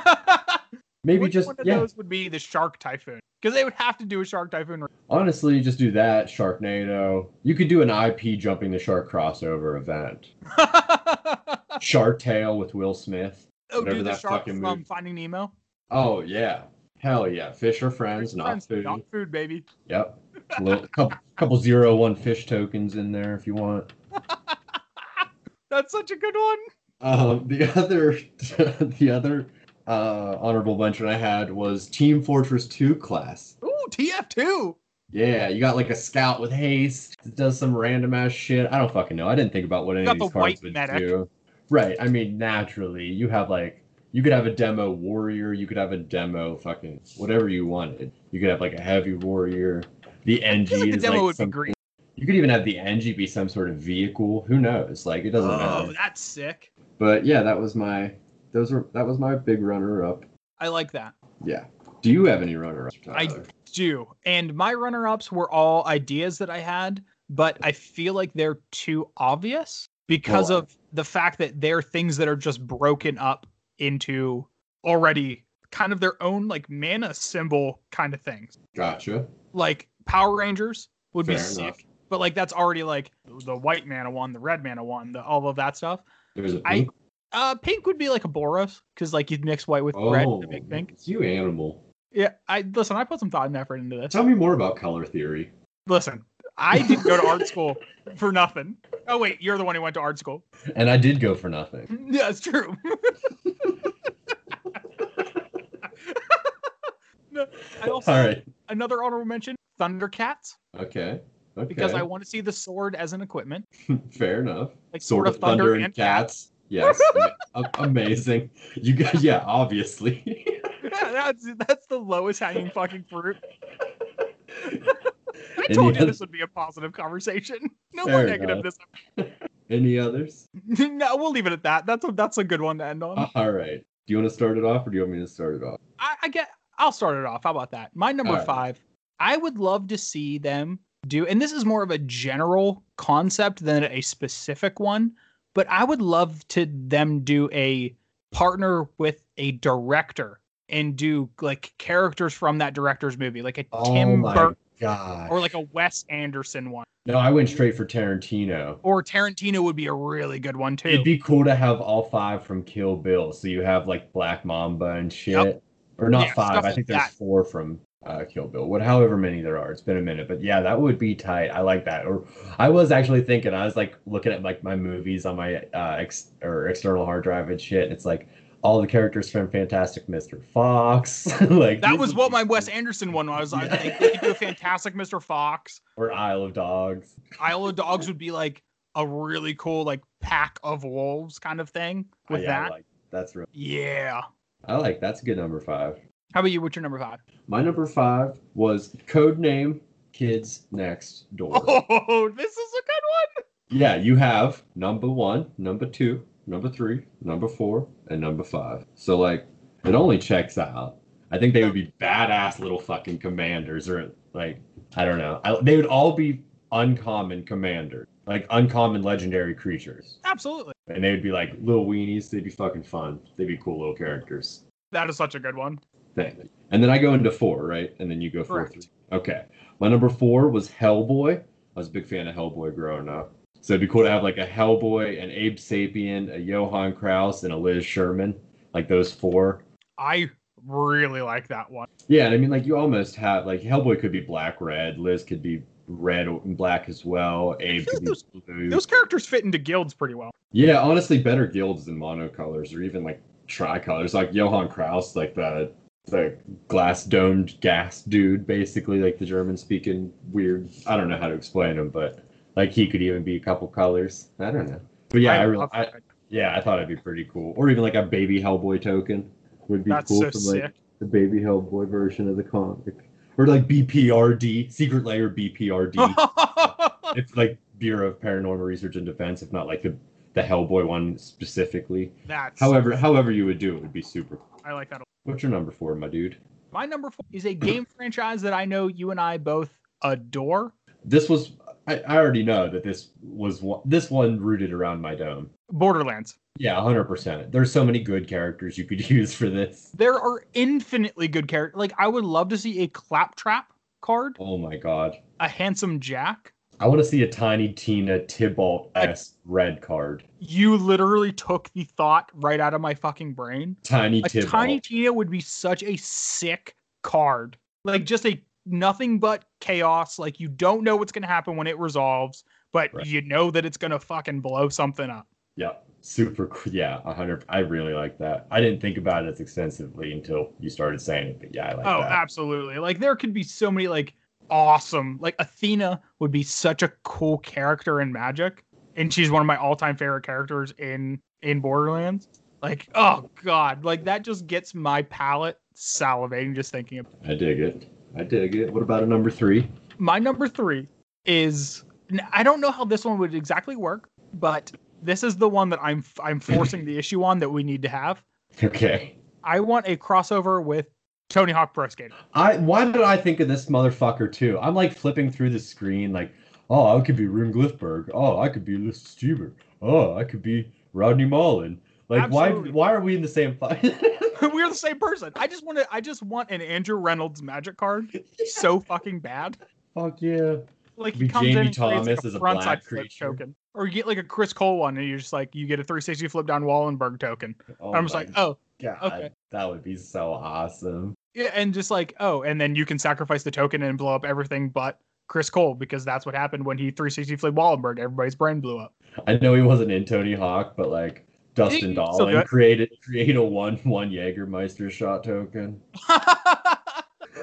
maybe Which just one of yeah. those would be the Shark Typhoon? Because they would have to do a Shark Typhoon. Honestly, just do that Sharknado. You could do an IP jumping the shark crossover event. Shark Tale with Will Smith. oh, dude, the that shark fucking from move- Finding Nemo. Oh yeah. Hell yeah, fish are friends, not Friends, food. Not food, baby. Yep. A little, couple, couple zero one fish tokens in there if you want. That's such a good one. Um, the other, the other uh, honorable mention I had was Team Fortress 2 class. Ooh, TF2. Yeah, you got like a scout with haste, that does some random ass shit. I don't fucking know. I didn't think about what any of these the cards would medic. do. Right. I mean, naturally, you have like you could have a demo warrior, you could have a demo fucking whatever you wanted. You could have like a heavy warrior. The I NG feel like the is demo like would be some, green. You could even have the NG be some sort of vehicle. Who knows? Like it doesn't Oh, matter. that's sick. But yeah, that was my those were that was my big runner up. I like that. Yeah. Do you have any runner ups? I do. And my runner ups were all ideas that I had, but I feel like they're too obvious because of the fact that they're things that are just broken up into already kind of their own like mana symbol kind of things. Gotcha. Like Power Rangers would be Fair sick. enough. But like that's already like the white mana one, the red mana one, the all of that stuff. There's a I- pink. Uh pink would be like a Boros, because like you'd mix white with red oh, to make pink. it's you animal. Yeah, I listen, I put some thought and effort into this. Tell me more about color theory. Listen, I didn't go to art school for nothing. Oh wait, you're the one who went to art school. And I did go for nothing. Yeah, it's true. no, I also All right. another honorable mention: Thundercats, Okay. Okay. because I want to see the sword as an equipment, Fair enough. like Sword of Thunder, and cats. Yes. Amazing. You guys, yeah, obviously. Yeah, that's that's the lowest hanging fucking fruit. I Any told you this would be a positive conversation. No Fair more negative enough. this. Any others? no, we'll leave it at that. That's a that's a good one to end on. Uh, All right. Do you want to start it off or do you want me to start it off? I, I get. I'll start it off. How about that? My number All right. five. I would love to see them do, and this is more of a general concept than a specific one. But I would love to them do a partner with a director and do like characters from that director's movie, like a oh Tim oh my Burton god. or like a Wes Anderson one. no, I went straight for Tarantino. Or Tarantino would be a really good one too. It'd be cool to have all five from Kill Bill. So you have like Black Mamba and shit. Yep. Or not Yeah, five. stuff I like think there's that. four from uh, Kill Bill. What however many there are. It's been a minute. But yeah, that would be tight. I like that. Or I was actually thinking, I was like looking at like my movies on my uh ex or external hard drive and shit. And it's like all the characters from Fantastic Mr. Fox. like that was what my. Wes Anderson one was. I Yeah. think they could do a fantastic Mr. Fox. or Isle of Dogs. Isle of Dogs would be like a really cool like pack of wolves kind of thing Oh, with yeah, I that. like that's real. yeah. I like that's a good number five. How about you? What's your number five? My number five was code name Kids Next Door. Oh, this is a good one. Yeah, you have number one, number two, number three, number four, and number five. So like, it only checks out. I think they would be badass little fucking commanders, or like, I don't know. I, they would all be uncommon commanders, like uncommon legendary creatures, Absolutely. and they would be like little weenies. They'd be fucking fun. They'd be cool little characters. That is such a good one. Thing. And then I go into four, right? And then you go four, three. Okay. My number four was Hellboy. I was a big fan of Hellboy growing up. So it'd be cool to have like a Hellboy, an Abe Sapien, a Johann Kraus, and a Liz Sherman. Like those four. I really like that one. Yeah, and I mean like you almost have like Hellboy could be black red, Liz could be red and black as well, Abe could be those- blue. Those characters fit into guilds pretty well. Yeah, honestly, better guilds than monocolors or even like tricolors. Like Johann Kraus, like the the glass domed gas dude, basically like the German speaking weird. I don't know how to explain him, but like he could even be a couple colors. I don't know. But yeah, I, really, I, yeah, I thought it'd be pretty cool. Or even like a baby Hellboy token would be That's cool so from like sick. the baby Hellboy version of the comic. Or like BPRD, Secret Lair BPRD. it's like Bureau of Paranormal Research and Defense, if not like the the Hellboy one specifically. That's However, however you would do it would be super. cool. I like that. What's your number four, my dude? My number four is a game franchise that I know you and I both adore. This was I, I already know that this was one, this one rooted around my dome. Borderlands. Yeah, hundred percent. There's so many good characters you could use for this. There are infinitely good characters. Like I would love to see a claptrap card, Oh my god. a handsome Jack. I want to see a tiny Tina Tibalt s red card. You literally took the thought right out of my fucking brain. Tiny A tiny Tina would be such a sick card. Like just a nothing but chaos. Like you don't know what's gonna happen when it resolves, but Right. you know that it's gonna fucking blow something up. Yeah, super. Yeah, a hundred. I really like that. I didn't think about it as extensively until you started saying it, but yeah, I like oh, that. absolutely. Like there could be so many like awesome. Like Athena would be such a cool character in Magic, and she's one of my all-time favorite characters in in Borderlands. Like, oh god, like that just gets my palate salivating just thinking of. I dig it. I dig it. What about a number three? My number 3 is I don't know how this one would exactly work, but this is the one that I'm I'm forcing the issue on that we need to have. Okay. I want a crossover with Tony Hawk Pro Skater. I why did I think of this motherfucker too? I'm like flipping through the screen, like, oh, I could be Rune Glifberg. Oh, I could be Elissa Steamer. Oh, I could be Rodney Mullen. Like, Absolutely. why? Why are we in the same fight? We're the same person. I just want to. I just want an Andrew Reynolds magic card so fucking bad. Fuck yeah. Like he comes Jamie in Thomas like, a frontside black flip token, or you get like a Chris Cole one, and you're just like you get a 360 flip down Wallenberg token. Oh I'm just like, oh God, okay. that would be so awesome. Yeah, and just like oh, and then you can sacrifice the token and blow up everything but Chris Cole because that's what happened when he 360 flipped Wallenberg. Everybody's brain blew up. I know he wasn't in Tony Hawk, but like Dustin Dollin created create a one one Jägermeister shot token.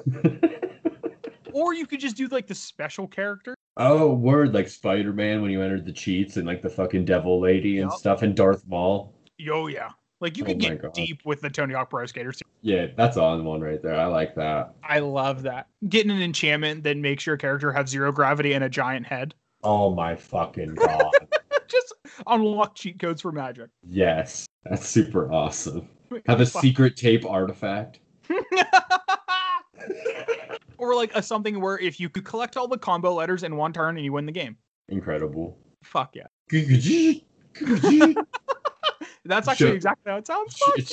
or you could just do like the special character. oh, word like Spider Man when you entered the cheats and like the fucking Devil Lady and stuff and Darth Maul. Yo, yeah. Like you Oh could get God. deep with the Tony Hawk Pro Skaters. Yeah, that's on one right there. I like that. I love that. Getting an enchantment that makes your character have zero gravity and a giant head. Oh my fucking god. Just unlock cheat codes for magic. yes, that's super awesome. Have a secret tape artifact. or like a something where if you could collect all the combo letters in one turn and you win the game. Incredible. Fuck yeah. Yeah, That's actually exactly how it sounds. Fuck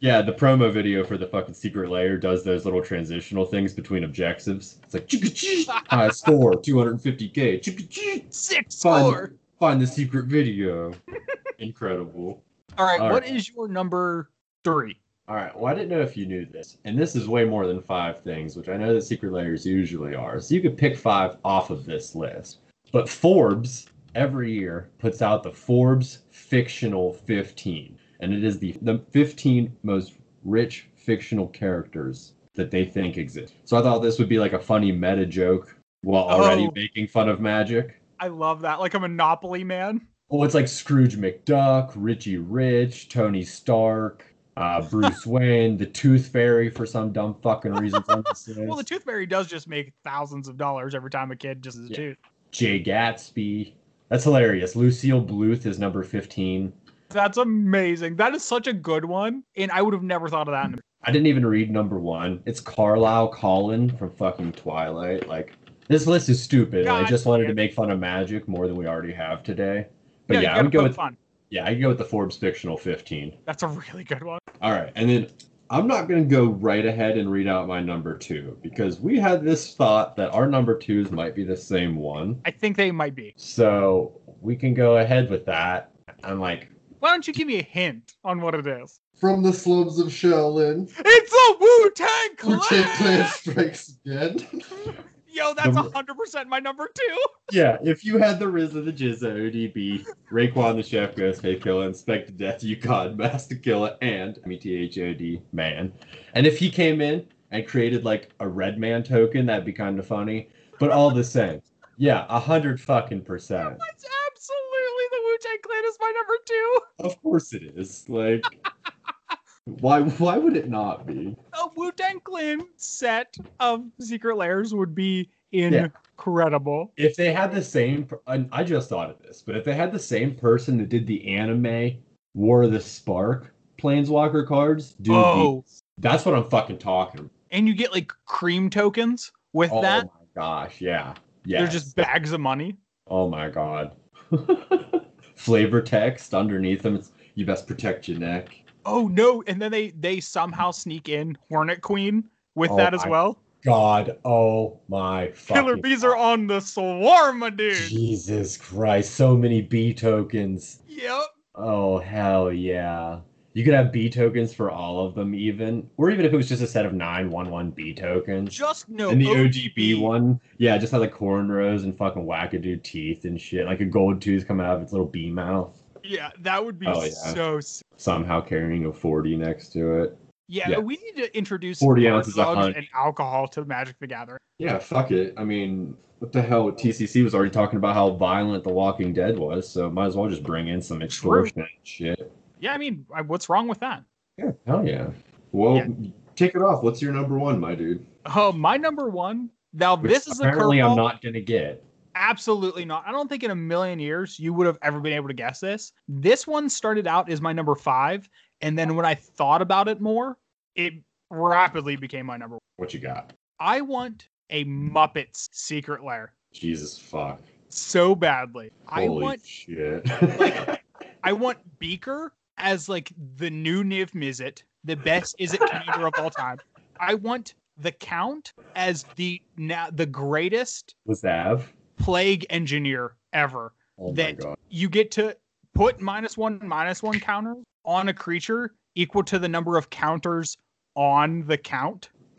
yeah. the promo video for the fucking secret lair does those little transitional things between objectives. It's like high score, 250k. Six Fun. score. Find the secret video. Incredible. All right, All what right. is your number three? All right. Well, I didn't know if you knew this, and this is way more than five things, which I know that secret lairs usually are. So you could pick five off of this list. But Forbes every year puts out the Forbes Fictional 15, and it is the the 15 most rich fictional characters that they think exist. So I thought this would be like a funny meta joke while already Oh. making fun of magic. I love that. Like a Monopoly man. Oh, it's like Scrooge McDuck, Richie Rich, Tony Stark, uh, Bruce Wayne, the Tooth Fairy for some dumb fucking reason. on this list. Well, the Tooth Fairy does just make thousands of dollars every time a kid just is a Yeah. tooth. Jay Gatsby. That's hilarious. Lucille Bluth is number 15. That's amazing. That is such a good one, and I would have never thought of that. I didn't even read number one. It's Carlisle Cullen from fucking Twilight. Like, this list is stupid. and I just wanted to make fun of magic more than we already have today. But you yeah, I would go with fun. yeah, I go with the Forbes fictional 15. That's a really good one. All right, and then I'm not going to go right ahead and read out my number two because we had this thought that our number twos might be the same one. I think they might be. So we can go ahead with that. I'm like, Why don't you give me a hint on what it is? From the slums of Shaolin, It's a Wu Tang Wu Tang Clan Clan. strikes again. Yo, that's hundred percent my number two. yeah, if you had the RZA of the GZA, ODB, Raekwon the Chef, Ghostface Killah, Inspectah Deck, U-God, Masta Killa, and I mean THOD man, and if he came in and created like a Redman token, that'd be kind of funny. But all the same, yeah, a hundred fucking percent. That's absolutely the Wu Tang Clan is my number two. Of course it is. Like, why? Why would it not be? A Wu Tang Clan set of secret lairs would be Yeah. incredible. If they had the same, and I just thought of this, but if they had the same person that did the anime War of the Spark Planeswalker cards, dude, Oh. that's what I'm fucking talking. about. And you get like cream tokens with Oh that. Oh my gosh, yeah, yeah. They're just bags of money. Oh my god. Flavor text underneath them. It's you best protect your neck. Oh no! And then they they somehow sneak in Hornet Queen with Oh that as well. God, oh my Killer bees are on the swarm, dude. Jesus Christ, so many B tokens. Yep. Oh hell yeah. You could have B tokens for all of them, even, or even if it was just a set of nine one one B tokens. Just no. and the ODB ODB one, yeah, just had like cornrows and fucking wackadoo teeth and shit, like a gold tooth coming out of its little bee mouth, Yeah, that would be Oh, yeah. so. s- somehow carrying a forty next to it. Yeah, Yeah. we need to introduce 40 ounces of honey. and alcohol to Magic the Gathering. Yeah, fuck it. I mean, what the hell? TCC was already talking about how violent The Walking Dead was, so might as well just bring in some extortion and shit. Yeah, I mean, what's wrong with that? Yeah, hell yeah. Well, Yeah. kick it off. What's your number one, my dude? Oh, my number one. Now, Which this is a apparently I'm not gonna get. Absolutely not. I don't think in a million years you would have ever been able to guess this. This one started out as my number five, and then when I thought about it more, it rapidly became my number one. What you got? I want a Muppets secret lair Jesus fuck. so badly. I Holy want shit. like- I want Beaker as like the new Niv Mizzet, the best is it commander of all time. I want the Count as the now the greatest Was Av? Plague engineer ever. Oh That- You get to put minus one minus one counter on a creature equal to the number of counters on the count.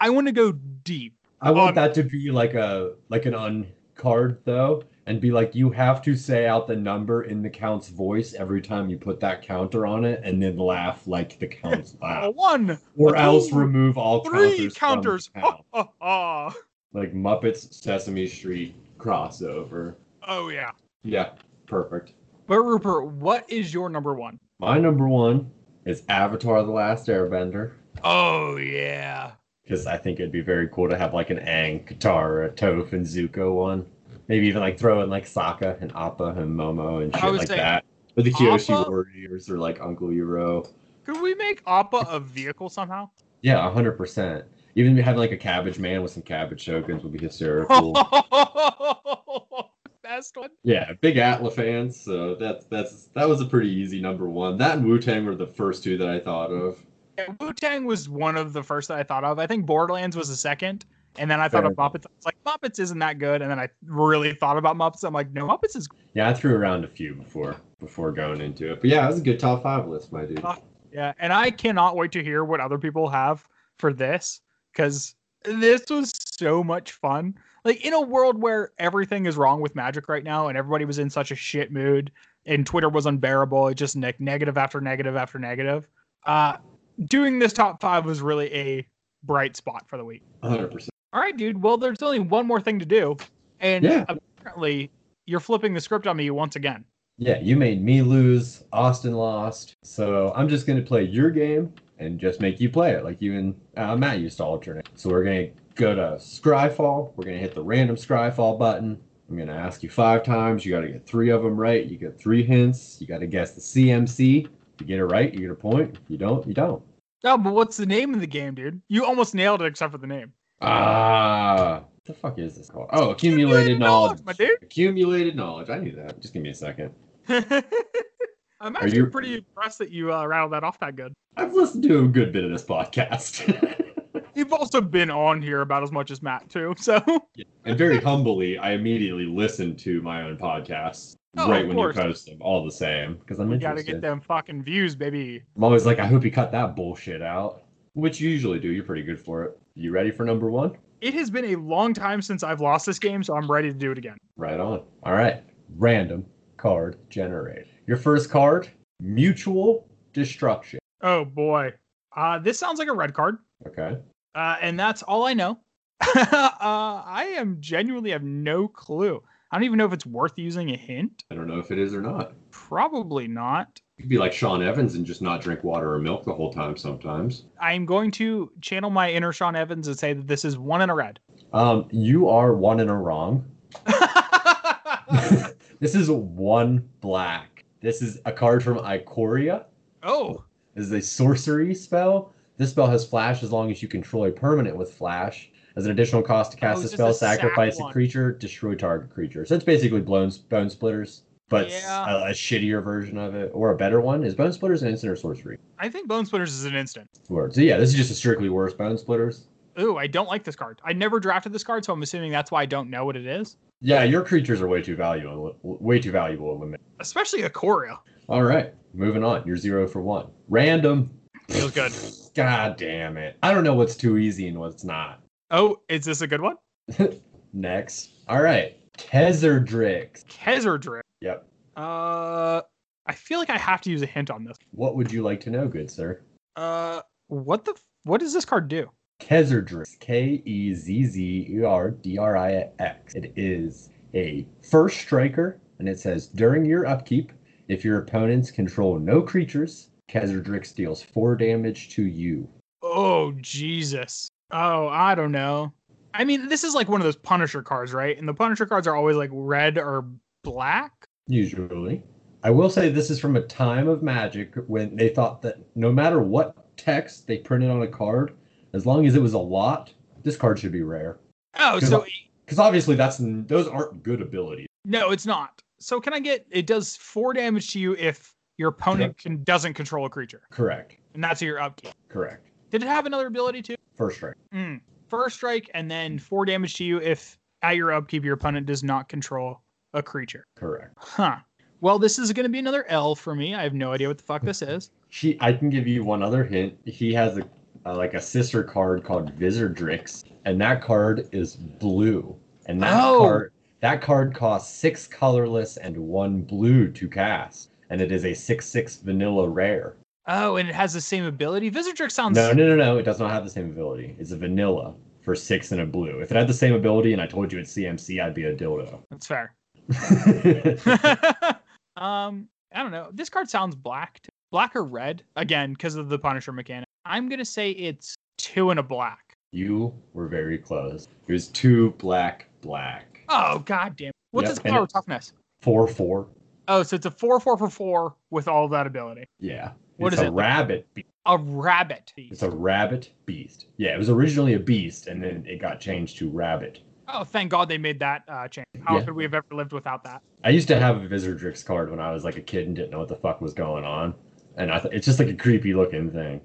I want to go deep. I want Um, that to be like a like an uncard though, and be like you have to say out the number in the count's voice every time you put that counter on it, and then laugh like the count's laugh, one, or a else remove all three counters. from counters. count. Oh. Like Muppets Sesame Street crossover. oh yeah. yeah, perfect. But Rupert, what is your number one? My number one is Avatar: The Last Airbender. Oh yeah. because I think it'd be very cool to have like an Aang, Katara, Toph, and Zuko one. Maybe even like throw in like Sokka and Appa and Momo and shit like that. Or the Kyoshi Appa- Warriors or like Uncle Iroh. Could we make Appa a vehicle somehow? Yeah, hundred percent. Even having like a cabbage man with some cabbage tokens would be hysterical. Best one. Yeah, big Atla fans, so that's that's that was a pretty easy number one. That and Wu Tang were the first two that I thought of. Wu Tang was one of the first that I thought of. I think Borderlands was the second. And then I thought Fair of Muppets. I was like, Muppets isn't that good. And then I really thought about Muppets. I'm like, no, Muppets is yeah, I threw around a few before before going into it. But yeah, it was a good top five list, my dude. Uh, Yeah, and I cannot wait to hear what other people have for this because this was so much fun. Like in a world where everything is wrong with Magic right now, and everybody was in such a shit mood, and Twitter was unbearable. It just ne- negative after negative after negative. Uh, doing this top five was really a bright spot for the week. 100%. All right, dude. Well, there's only one more thing to do, and Yeah. apparently you're flipping the script on me once again. Yeah, you made me lose. Austin lost. So I'm just gonna play your game and just make you play it like you and uh, Matt used to alternate. So we're gonna go to Scryfall. We're gonna hit the random Scryfall button. I'm gonna ask you five times. You gotta get three of them right. You get three hints. You gotta guess the CMC. If you get it right, you get a point. If you don't, you don't. Oh, but what's the name of the game, dude? You almost nailed it except for the name. Ah, what the fuck is this called? Oh, accumulated, Accumulated knowledge. knowledge, my dude. Accumulated knowledge. I knew that. Just give me a second. I'm actually you- pretty impressed that you uh, rattled that off that good. I've listened to a good bit of this podcast. You've also been on here about as much as Matt too, so and very humbly, I immediately listened to my own podcasts Oh, right when course. you post them, all the same, because I'm we interested. gotta get them fucking views, baby. I'm always like, I hope you cut that bullshit out, which you usually do. You're pretty good for it. You ready for number one? It has been a long time since I've lost this game, so I'm ready to do it again. Right on. All right. Random card generated. Your first card, Mutual Destruction. Oh boy, uh, this sounds like a red card, Okay. uh, and that's all I know. uh, I am genuinely have no clue. I don't even know if it's worth using a hint. I don't know if it is or not. Probably not. You could be like Sean Evans and just not drink water or milk the whole time sometimes. I'm going to channel my inner Sean Evans and say that this is one in a red. Um, you are one in a wrong. this is one black. This is a card from Ikoria. oh, This is a sorcery spell. This spell has flash as long as you control a permanent with flash. As an additional cost to cast Oh, the spell, sacrifice a creature, destroy target creature. So it's basically blown, bone splinters, but Yeah. a, a shittier version of it, or a better one. Is bone splinters an instant or sorcery? I think Bone Splinters is an instant. Word. So yeah, this is just a strictly worse bone splinters. Ooh, I don't like this card. I never drafted this card, so I'm assuming that's why I don't know what it is. Yeah, your creatures are way too valuable. Way too valuable. to limit. Especially Ikoria. All right, moving on. You're zero for one. Random. Feels good. God damn it. I don't know what's too easy and what's not. Oh, is this a good one? Next. All right. Kezzerdrix. Kezardrift. Yep. Uh, I feel like I have to use a hint on this. What would you like to know, good sir? Uh, what the? What does this card do? Kezzerdrix. K E Z Z E R D R I X. It is a first striker, and it says during your upkeep, if your opponents control no creatures, Kezzerdrix deals four damage to you. Oh Jesus. Oh, I don't know. I mean, this is like one of those Punisher cards, right? And the Punisher cards are always like red or black. Usually. I will say this is from a time of magic when they thought that no matter what text they printed on a card, as long as it was a lot, this card should be rare. Oh, Good so. Because obviously that's those aren't good abilities. no, it's not. So can I get? It does four damage to you if your opponent can doesn't control a creature, Correct. and that's your upkeep. Correct. Did it have another ability too? First strike. Mm. First strike, and then four damage to you if at your upkeep your opponent does not control a creature. Correct. Huh. Well, this is going to be another L for me. I have no idea what the fuck this is. He, I can give you one other hint. He has a, a like a sister card called Vizzerdrix, and that card is blue. And that Oh. card that card costs six colorless and one blue to cast, and it is a six six vanilla rare. Oh, and it has the same ability. Vizzerdrix sounds. No, no, no, no. It does not have the same ability. It's a vanilla for six and a blue. If it had the same ability, and I told you it's CMC, I'd be a dildo. That's fair. um, I don't know. This card sounds black. Black or red? Again, because of the Punisher mechanic. I'm gonna say it's two and a black. you were very close. It was two black, black. Oh god damn. What's Yep, its power it- toughness? Four, four. Oh, so it's a four four for four with all that ability. Yeah. What it's is a it? rabbit. Be- A rabbit. it's a rabbit beast. Yeah, it was originally a beast, and then it got changed to rabbit. Oh, thank God they made that uh, change. How Yeah. could we have ever lived without that? I used to have a Vizzerdrix card when I was like a kid and didn't know what the fuck was going on, and I th- it's just like a creepy looking thing.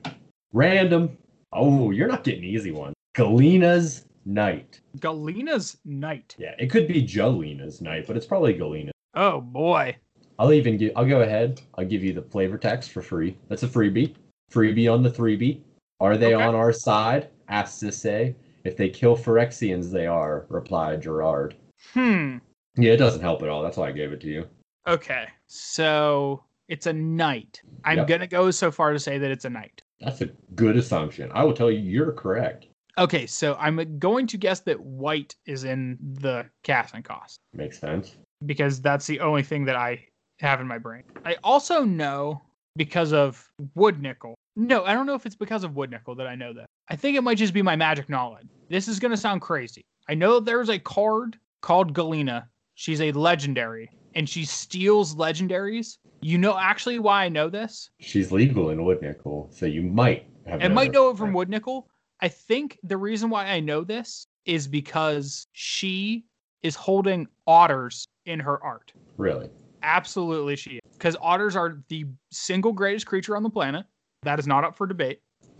Random. Oh, you're not getting easy one. Galina's Knight. Galina's Knight. Yeah, it could be Jolina's Knight, but it's probably Galina. Oh boy. I'll even give. I'll go ahead. I'll give you the flavor text for free. That's a freebie. Freebie on the freebie. Are they Okay. on our side? Asked to. If they kill Phyrexians, they are. Replied Gerard. Hmm. Yeah, it doesn't help at all. That's why I gave it to you. Okay. So it's a knight. I'm Yep. gonna go so far to say that it's a knight. That's a good assumption. I will tell you, you're correct. Okay, so I'm going to guess that white is in the casting cost Makes sense. because that's the only thing that I have in my brain. I also know because of wood nickel. No, I don't know if it's because of wood nickel that I know that. I think it might just be my magic knowledge. This is going to sound crazy. I know there's a card called Galina. She's a legendary and she steals legendaries. You know actually why I know this? She's legal in Wood Nickel, so you might have. I might know it from Wood Nickel. I think the reason why I know this is because she is holding otters in her art. Really? Absolutely, she is. Because otters are the single greatest creature on the planet. That is not up for debate.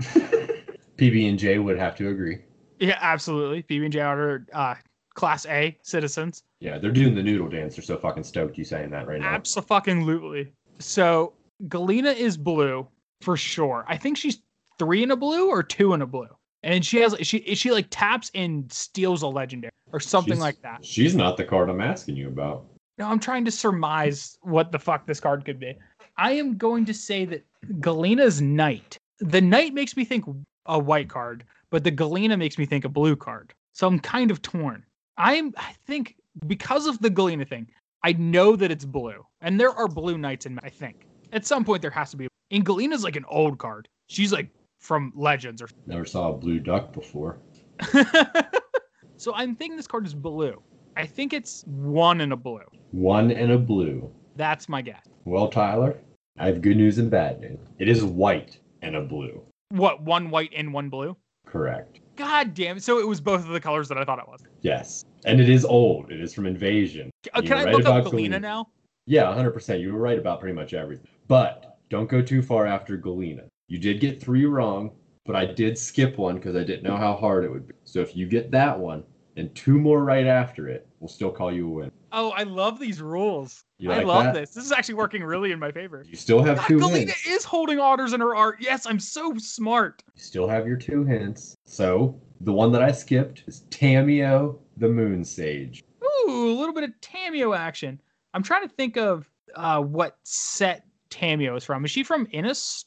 PB and J would have to agree. Yeah, absolutely. PB and J otter, uh, class A citizens. Yeah, they're doing the noodle dance. They're so fucking stoked you saying that right now. Absolutely. So Galina is blue for sure. I think she's three in a blue or two in a blue. And she has she she like taps and steals a legendary or something She's- like that. She's not the card I'm asking you about. No, I'm trying to surmise what the fuck this card could be. I am going to say that Galina's Knight. The Knight makes me think a white card, but the Galina makes me think a blue card. So I'm kind of torn. I'm I think because of the Galina thing, I know that it's blue. And there are blue knights in I think. At some point there has to be. And Galina's like an old card. She's like from Legends or Never saw a blue duck before. so I'm thinking this card is blue. I think it's one in a blue. One and a blue. That's my guess. Well, Tyler, I have good news and bad news. It is white and a blue. What, one white and one blue? Correct. God damn. So it was both of the colors that I thought it was. Yes. And it is old. It is from Invasion. Uh, Can I right look up Galina Galina. now? Yeah, 100%. You were right about pretty much everything. But don't go too far after Galina. You did get three wrong, but I did skip one because I didn't know how hard it would be. So if you get that one and two more right after it, we'll still call you a win. Oh, I love these rules. You I like love that? this. This is actually working really in my favor. You still have two Galina hints. is holding otters in her art. Yes, I'm so smart. You still have your two hints. So the one that I skipped is Tamiyo the Moon Sage. Ooh, a little bit of Tamiyo action. I'm trying to think of uh, what set Tamiyo is from. Is she from Innistrad?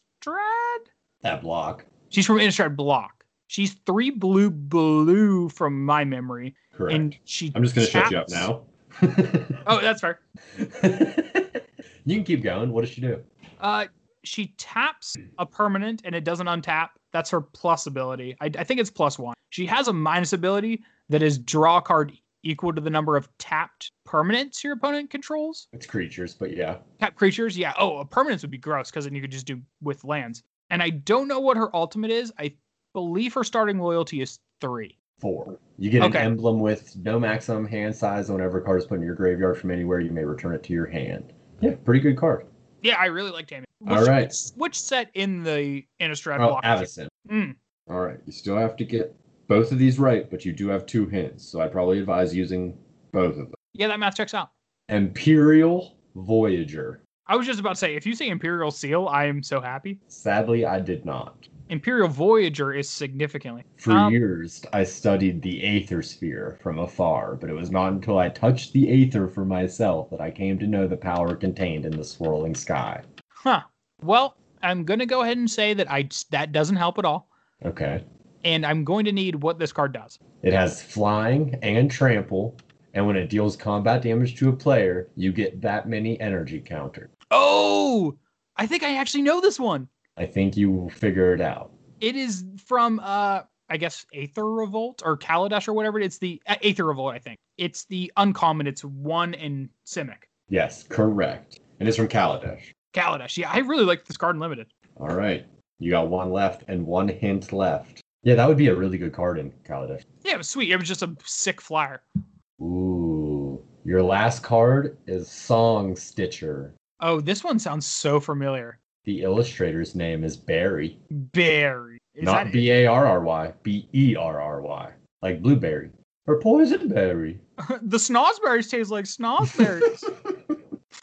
That block. She's from Innistrad Block. She's three blue blue from my memory, Correct. and she. I'm just gonna shut you up now. Oh, that's fair. you can keep going. What does she do? Uh, she taps a permanent and it doesn't untap. That's her plus ability. I, I think it's plus one. She has a minus ability that is draw a card equal to the number of tapped permanents your opponent controls. It's creatures, but yeah. Tap creatures, yeah. Oh, a permanence would be gross because then you could just do with lands. And I don't know what her ultimate is. I believe her starting loyalty is three. Four. You get Okay. an emblem with no maximum hand size. Whenever a card is put in your graveyard from anywhere, you may return it to your hand. Yeah, pretty good card. Yeah, I really like Tammy. All right. Which, which set in the Innistrad Oh, block? Avacyn. Mm. All right, you still have to get both of these right, but you do have two hints, so I probably advise using both of them. Yeah, that math checks out. Imperial Voyager. I was just about to say, if you say Imperial Seal, I am so happy. Sadly, I did not. Imperial Voyager is significantly. For Um, years, I studied the Aether Sphere from afar, but it was not until I touched the Aether for myself that I came to know the power contained in the swirling sky. Huh. Well, I'm gonna go ahead and say that I that doesn't help at all, Okay. and I'm going to need what this card does. It has flying and trample, and when it deals combat damage to a player, you get that many energy countered. Oh, I think I actually know this one. I think you will figure it out. It is from uh, I guess Aether Revolt or Kaladesh or whatever. It's the uh, Aether Revolt, I think. It's the uncommon. It's one in Simic. Yes, correct. And it's from Kaladesh. Kaladesh. Yeah, I really like this card in limited. All right. You got one left and one hint left. Yeah, that would be a really good card in Kaladesh. Yeah, it was sweet. It was just a sick flyer. Ooh. Your last card is Song Stitcher. Oh, this one sounds so familiar. The illustrator's name is Barry. Berry. Is not B A R R Y, B E R R Y. Like blueberry. Or poison berry. the snozberries taste like snozberries.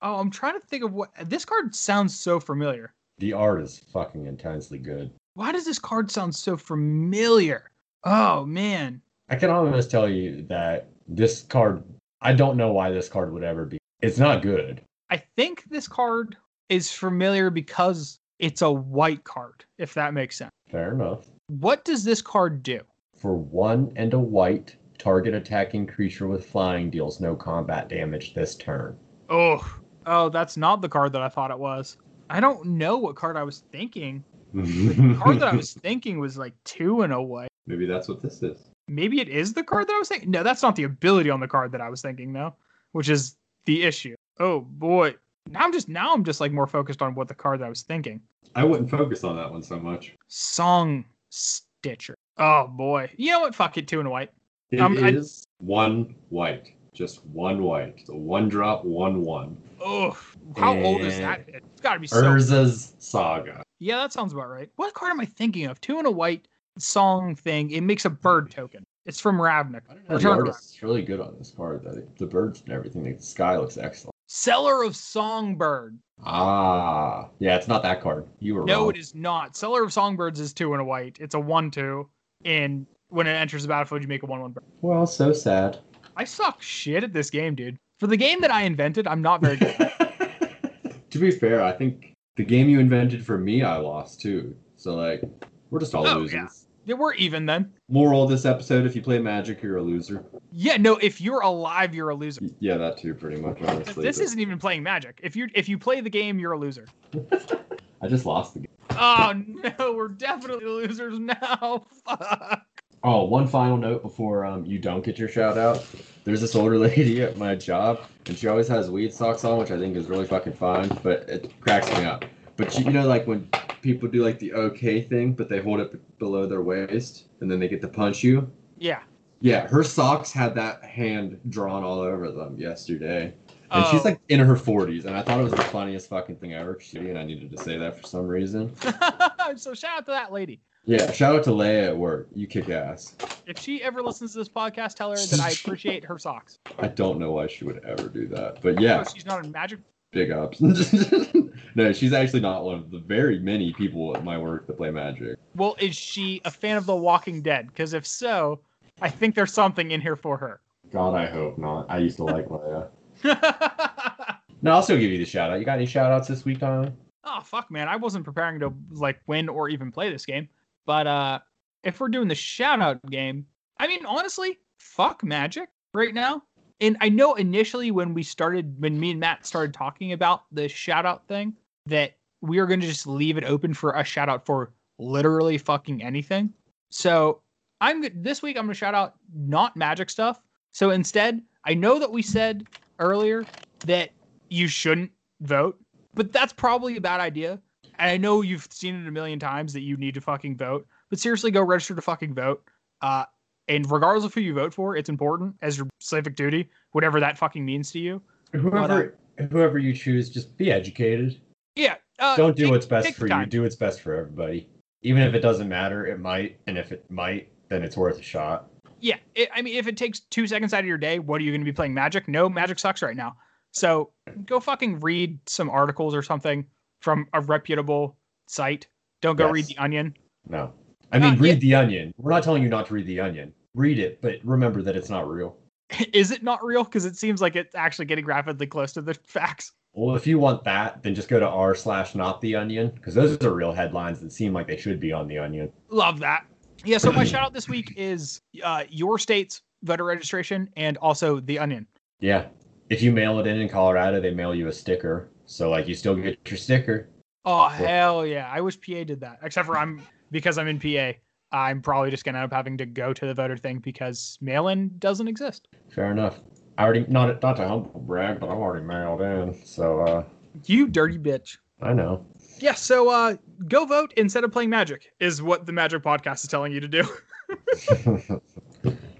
oh, I'm trying to think of what this card sounds so familiar. The art is fucking intensely good. Why does this card sound so familiar? Oh man. I can almost tell you that this card, I don't know why this card would ever be. It's not good. I think this card is familiar because it's a white card, if that makes sense. Fair enough. What does this card do? For one and a white, target attacking creature with flying deals no combat damage this turn. Oh, oh, that's not the card that I thought it was. I don't know what card I was thinking. The card that I was thinking was like two and a white. Maybe that's what this is. Maybe it is the card that I was thinking. No, that's not the ability on the card that I was thinking though, which is the issue. Oh boy. Now I'm just now I'm just like more focused on what the card that I was thinking. I wouldn't focus on that one so much. Song Stitcher. Oh boy. You know what? Fuck it, two and a white. It is Um, I- one white. Just one white. So one drop, one one. Oh, how old is that? It's got to be so. Urza's Saga. Yeah, that sounds about right. What card am I thinking of? Two and a white song thing. It makes a bird token. It's from Ravnik. I don't know. The Return art to is really good on this card. The, the birds and everything. The sky looks excellent. Seller of Songbird. Ah, yeah, it's not that card. You were No, wrong. it is not. Seller of Songbirds is two and a white. It's a one-two, and when it enters the battlefield, you make a one-one bird. Well, so sad. I suck shit at this game, dude. For the game that I invented, I'm not very good. to be fair, I think the game you invented for me, I lost too. So like, we're just all Oh, losers. yeah. Yeah, we're even then. Moral of this episode: If you play Magic, you're a loser. Yeah, no. If you're alive, you're a loser. Yeah, that too, pretty much. Honestly, This but isn't even playing Magic. If you if you play the game, you're a loser. I just lost the game. Oh no, we're definitely losers now. Fuck. Oh, one final note before um, you don't get your shout out. There's this older lady at my job, and she always has weed socks on, which I think is really fucking fine, but it cracks me up. But she, you know, like when people do like the okay thing, but they hold it below their waist, and then they get to punch you. Yeah. Yeah, her socks had that hand drawn all over them yesterday. And Oh. she's like in her 40s, and I thought it was the funniest fucking thing ever. She, and I needed to say that for some reason. so shout out to that lady. Yeah, shout out to Leia at work. You kick ass. If she ever listens to this podcast, tell her that I appreciate her socks. I don't know why she would ever do that, but yeah, Oh, she's not a magic. Big ups. no, she's actually not one of the very many people at my work that play Magic. Well, is she a fan of The Walking Dead? Because if so, I think there's something in here for her. God, I hope not. I used to like Leia. No, I'll still give you the shout out. You got any shout outs this week, Tyler? oh fuck, man! I wasn't preparing to like win or even play this game. But uh, if we're doing the shout out game, I mean, honestly, fuck Magic right now. And I know initially when we started, when me and Matt started talking about the shout out thing, that we are going to just leave it open for a shout out for literally fucking anything. So I'm this week I'm going to shout out not Magic stuff. So instead, I know that we said earlier that you shouldn't vote, but that's probably a bad idea. And I know you've seen it a million times that you need to fucking vote, but seriously, go register to fucking vote. Uh, and regardless of who you vote for, it's important as your civic duty, whatever that fucking means to you. Whoever, whoever you choose, just be educated. Yeah. Uh, Don't do take- what's best for you. Do what's best for everybody. Even if it doesn't matter, it might. And if it might, then it's worth a shot. Yeah, it, I mean, if it takes two seconds out of your day, what are you going to be playing Magic? No, Magic sucks right now. So go fucking read some articles or something from a reputable site. Don't go read The Onion. No. I mean, read The Onion. We're not telling you not to read The Onion. Read it, but remember that it's not real. Is it not real? Because it seems like it's actually getting rapidly close to the facts. Well, if you want that, then just go to r slash not the onion because those are real headlines that seem like they should be on the onion. Love that. Yeah, so my shout out this week is uh, your state's voter registration and also The Onion. Yeah. If you mail it in in Colorado, they mail you a sticker. So like you still get your sticker. Oh, hell yeah. I wish PA did that. Except for I'm, because I'm in PA, I'm probably just going to end up having to go to the voter thing because mail in doesn't exist. Fair enough. I already not not to humble brag, but I'm already mailed in. So uh You dirty bitch. I know. Yeah, so uh, go vote instead of playing Magic is what the Magic podcast is telling you to do.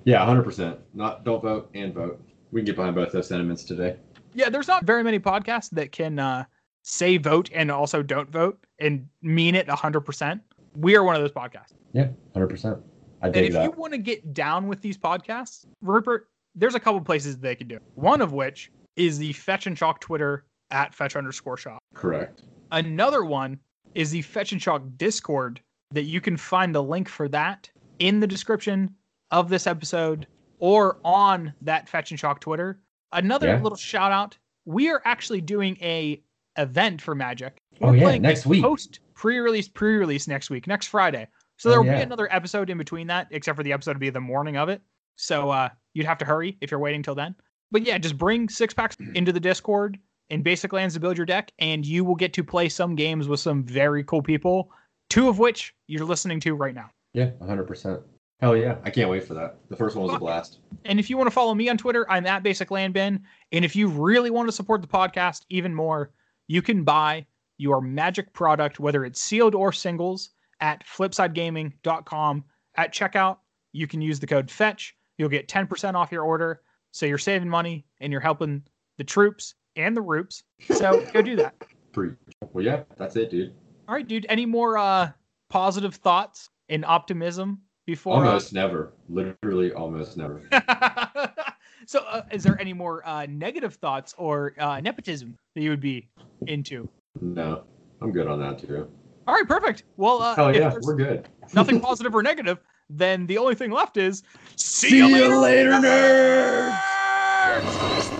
Yeah, 100%. Not don't vote and vote. We can get behind both those sentiments today. yeah, there's not very many podcasts that can uh, say vote and also don't vote and mean it 100%. We are one of those podcasts. Yeah, hundred percent. I And if that. you want to get down with these podcasts, Rupert, there's a couple places they can do. it. One of which is the Fetch and Shock Twitter at Fetch underscore Shock. Correct. Another one is the Fetch and Shock Discord that you can find the link for that in the description of this episode or on that Fetch and Shock Twitter. Another Yeah. little shout out. We are actually doing a event for Magic. Oh, We're yeah, playing next week. Post pre-release pre-release next week, next Friday. So Oh, there will yeah. be another episode in between that, except for the episode will be the morning of it. So uh, you'd have to hurry if you're waiting till then. But yeah, just bring six packs into the Discord in basic lands to build your deck, and you will get to play some games with some very cool people. Two of which you're listening to right now. yeah, hundred percent. Hell yeah. I can't wait for that. The first one was a blast. And if you want to follow me on Twitter, I'm at Basic Land Bin. And if you really want to support the podcast even more, you can buy your Magic product, whether it's sealed or singles, at flipsidegaming.com. At checkout, you can use the code FETCH. You'll get 10% off your order. So you're saving money and you're helping the troops and the roops. So go do that. Well, yeah, that's it, dude. All right, dude. Any more uh, positive thoughts and optimism before? uh, Almost never. Literally almost never. so, uh, is there any more uh, negative thoughts or uh, nepotism that you would be into? No, I'm good on that too. All right, perfect. Well, uh, if yeah, we're good. nothing positive or negative, then the only thing left is see, See you later, nerds! nerds!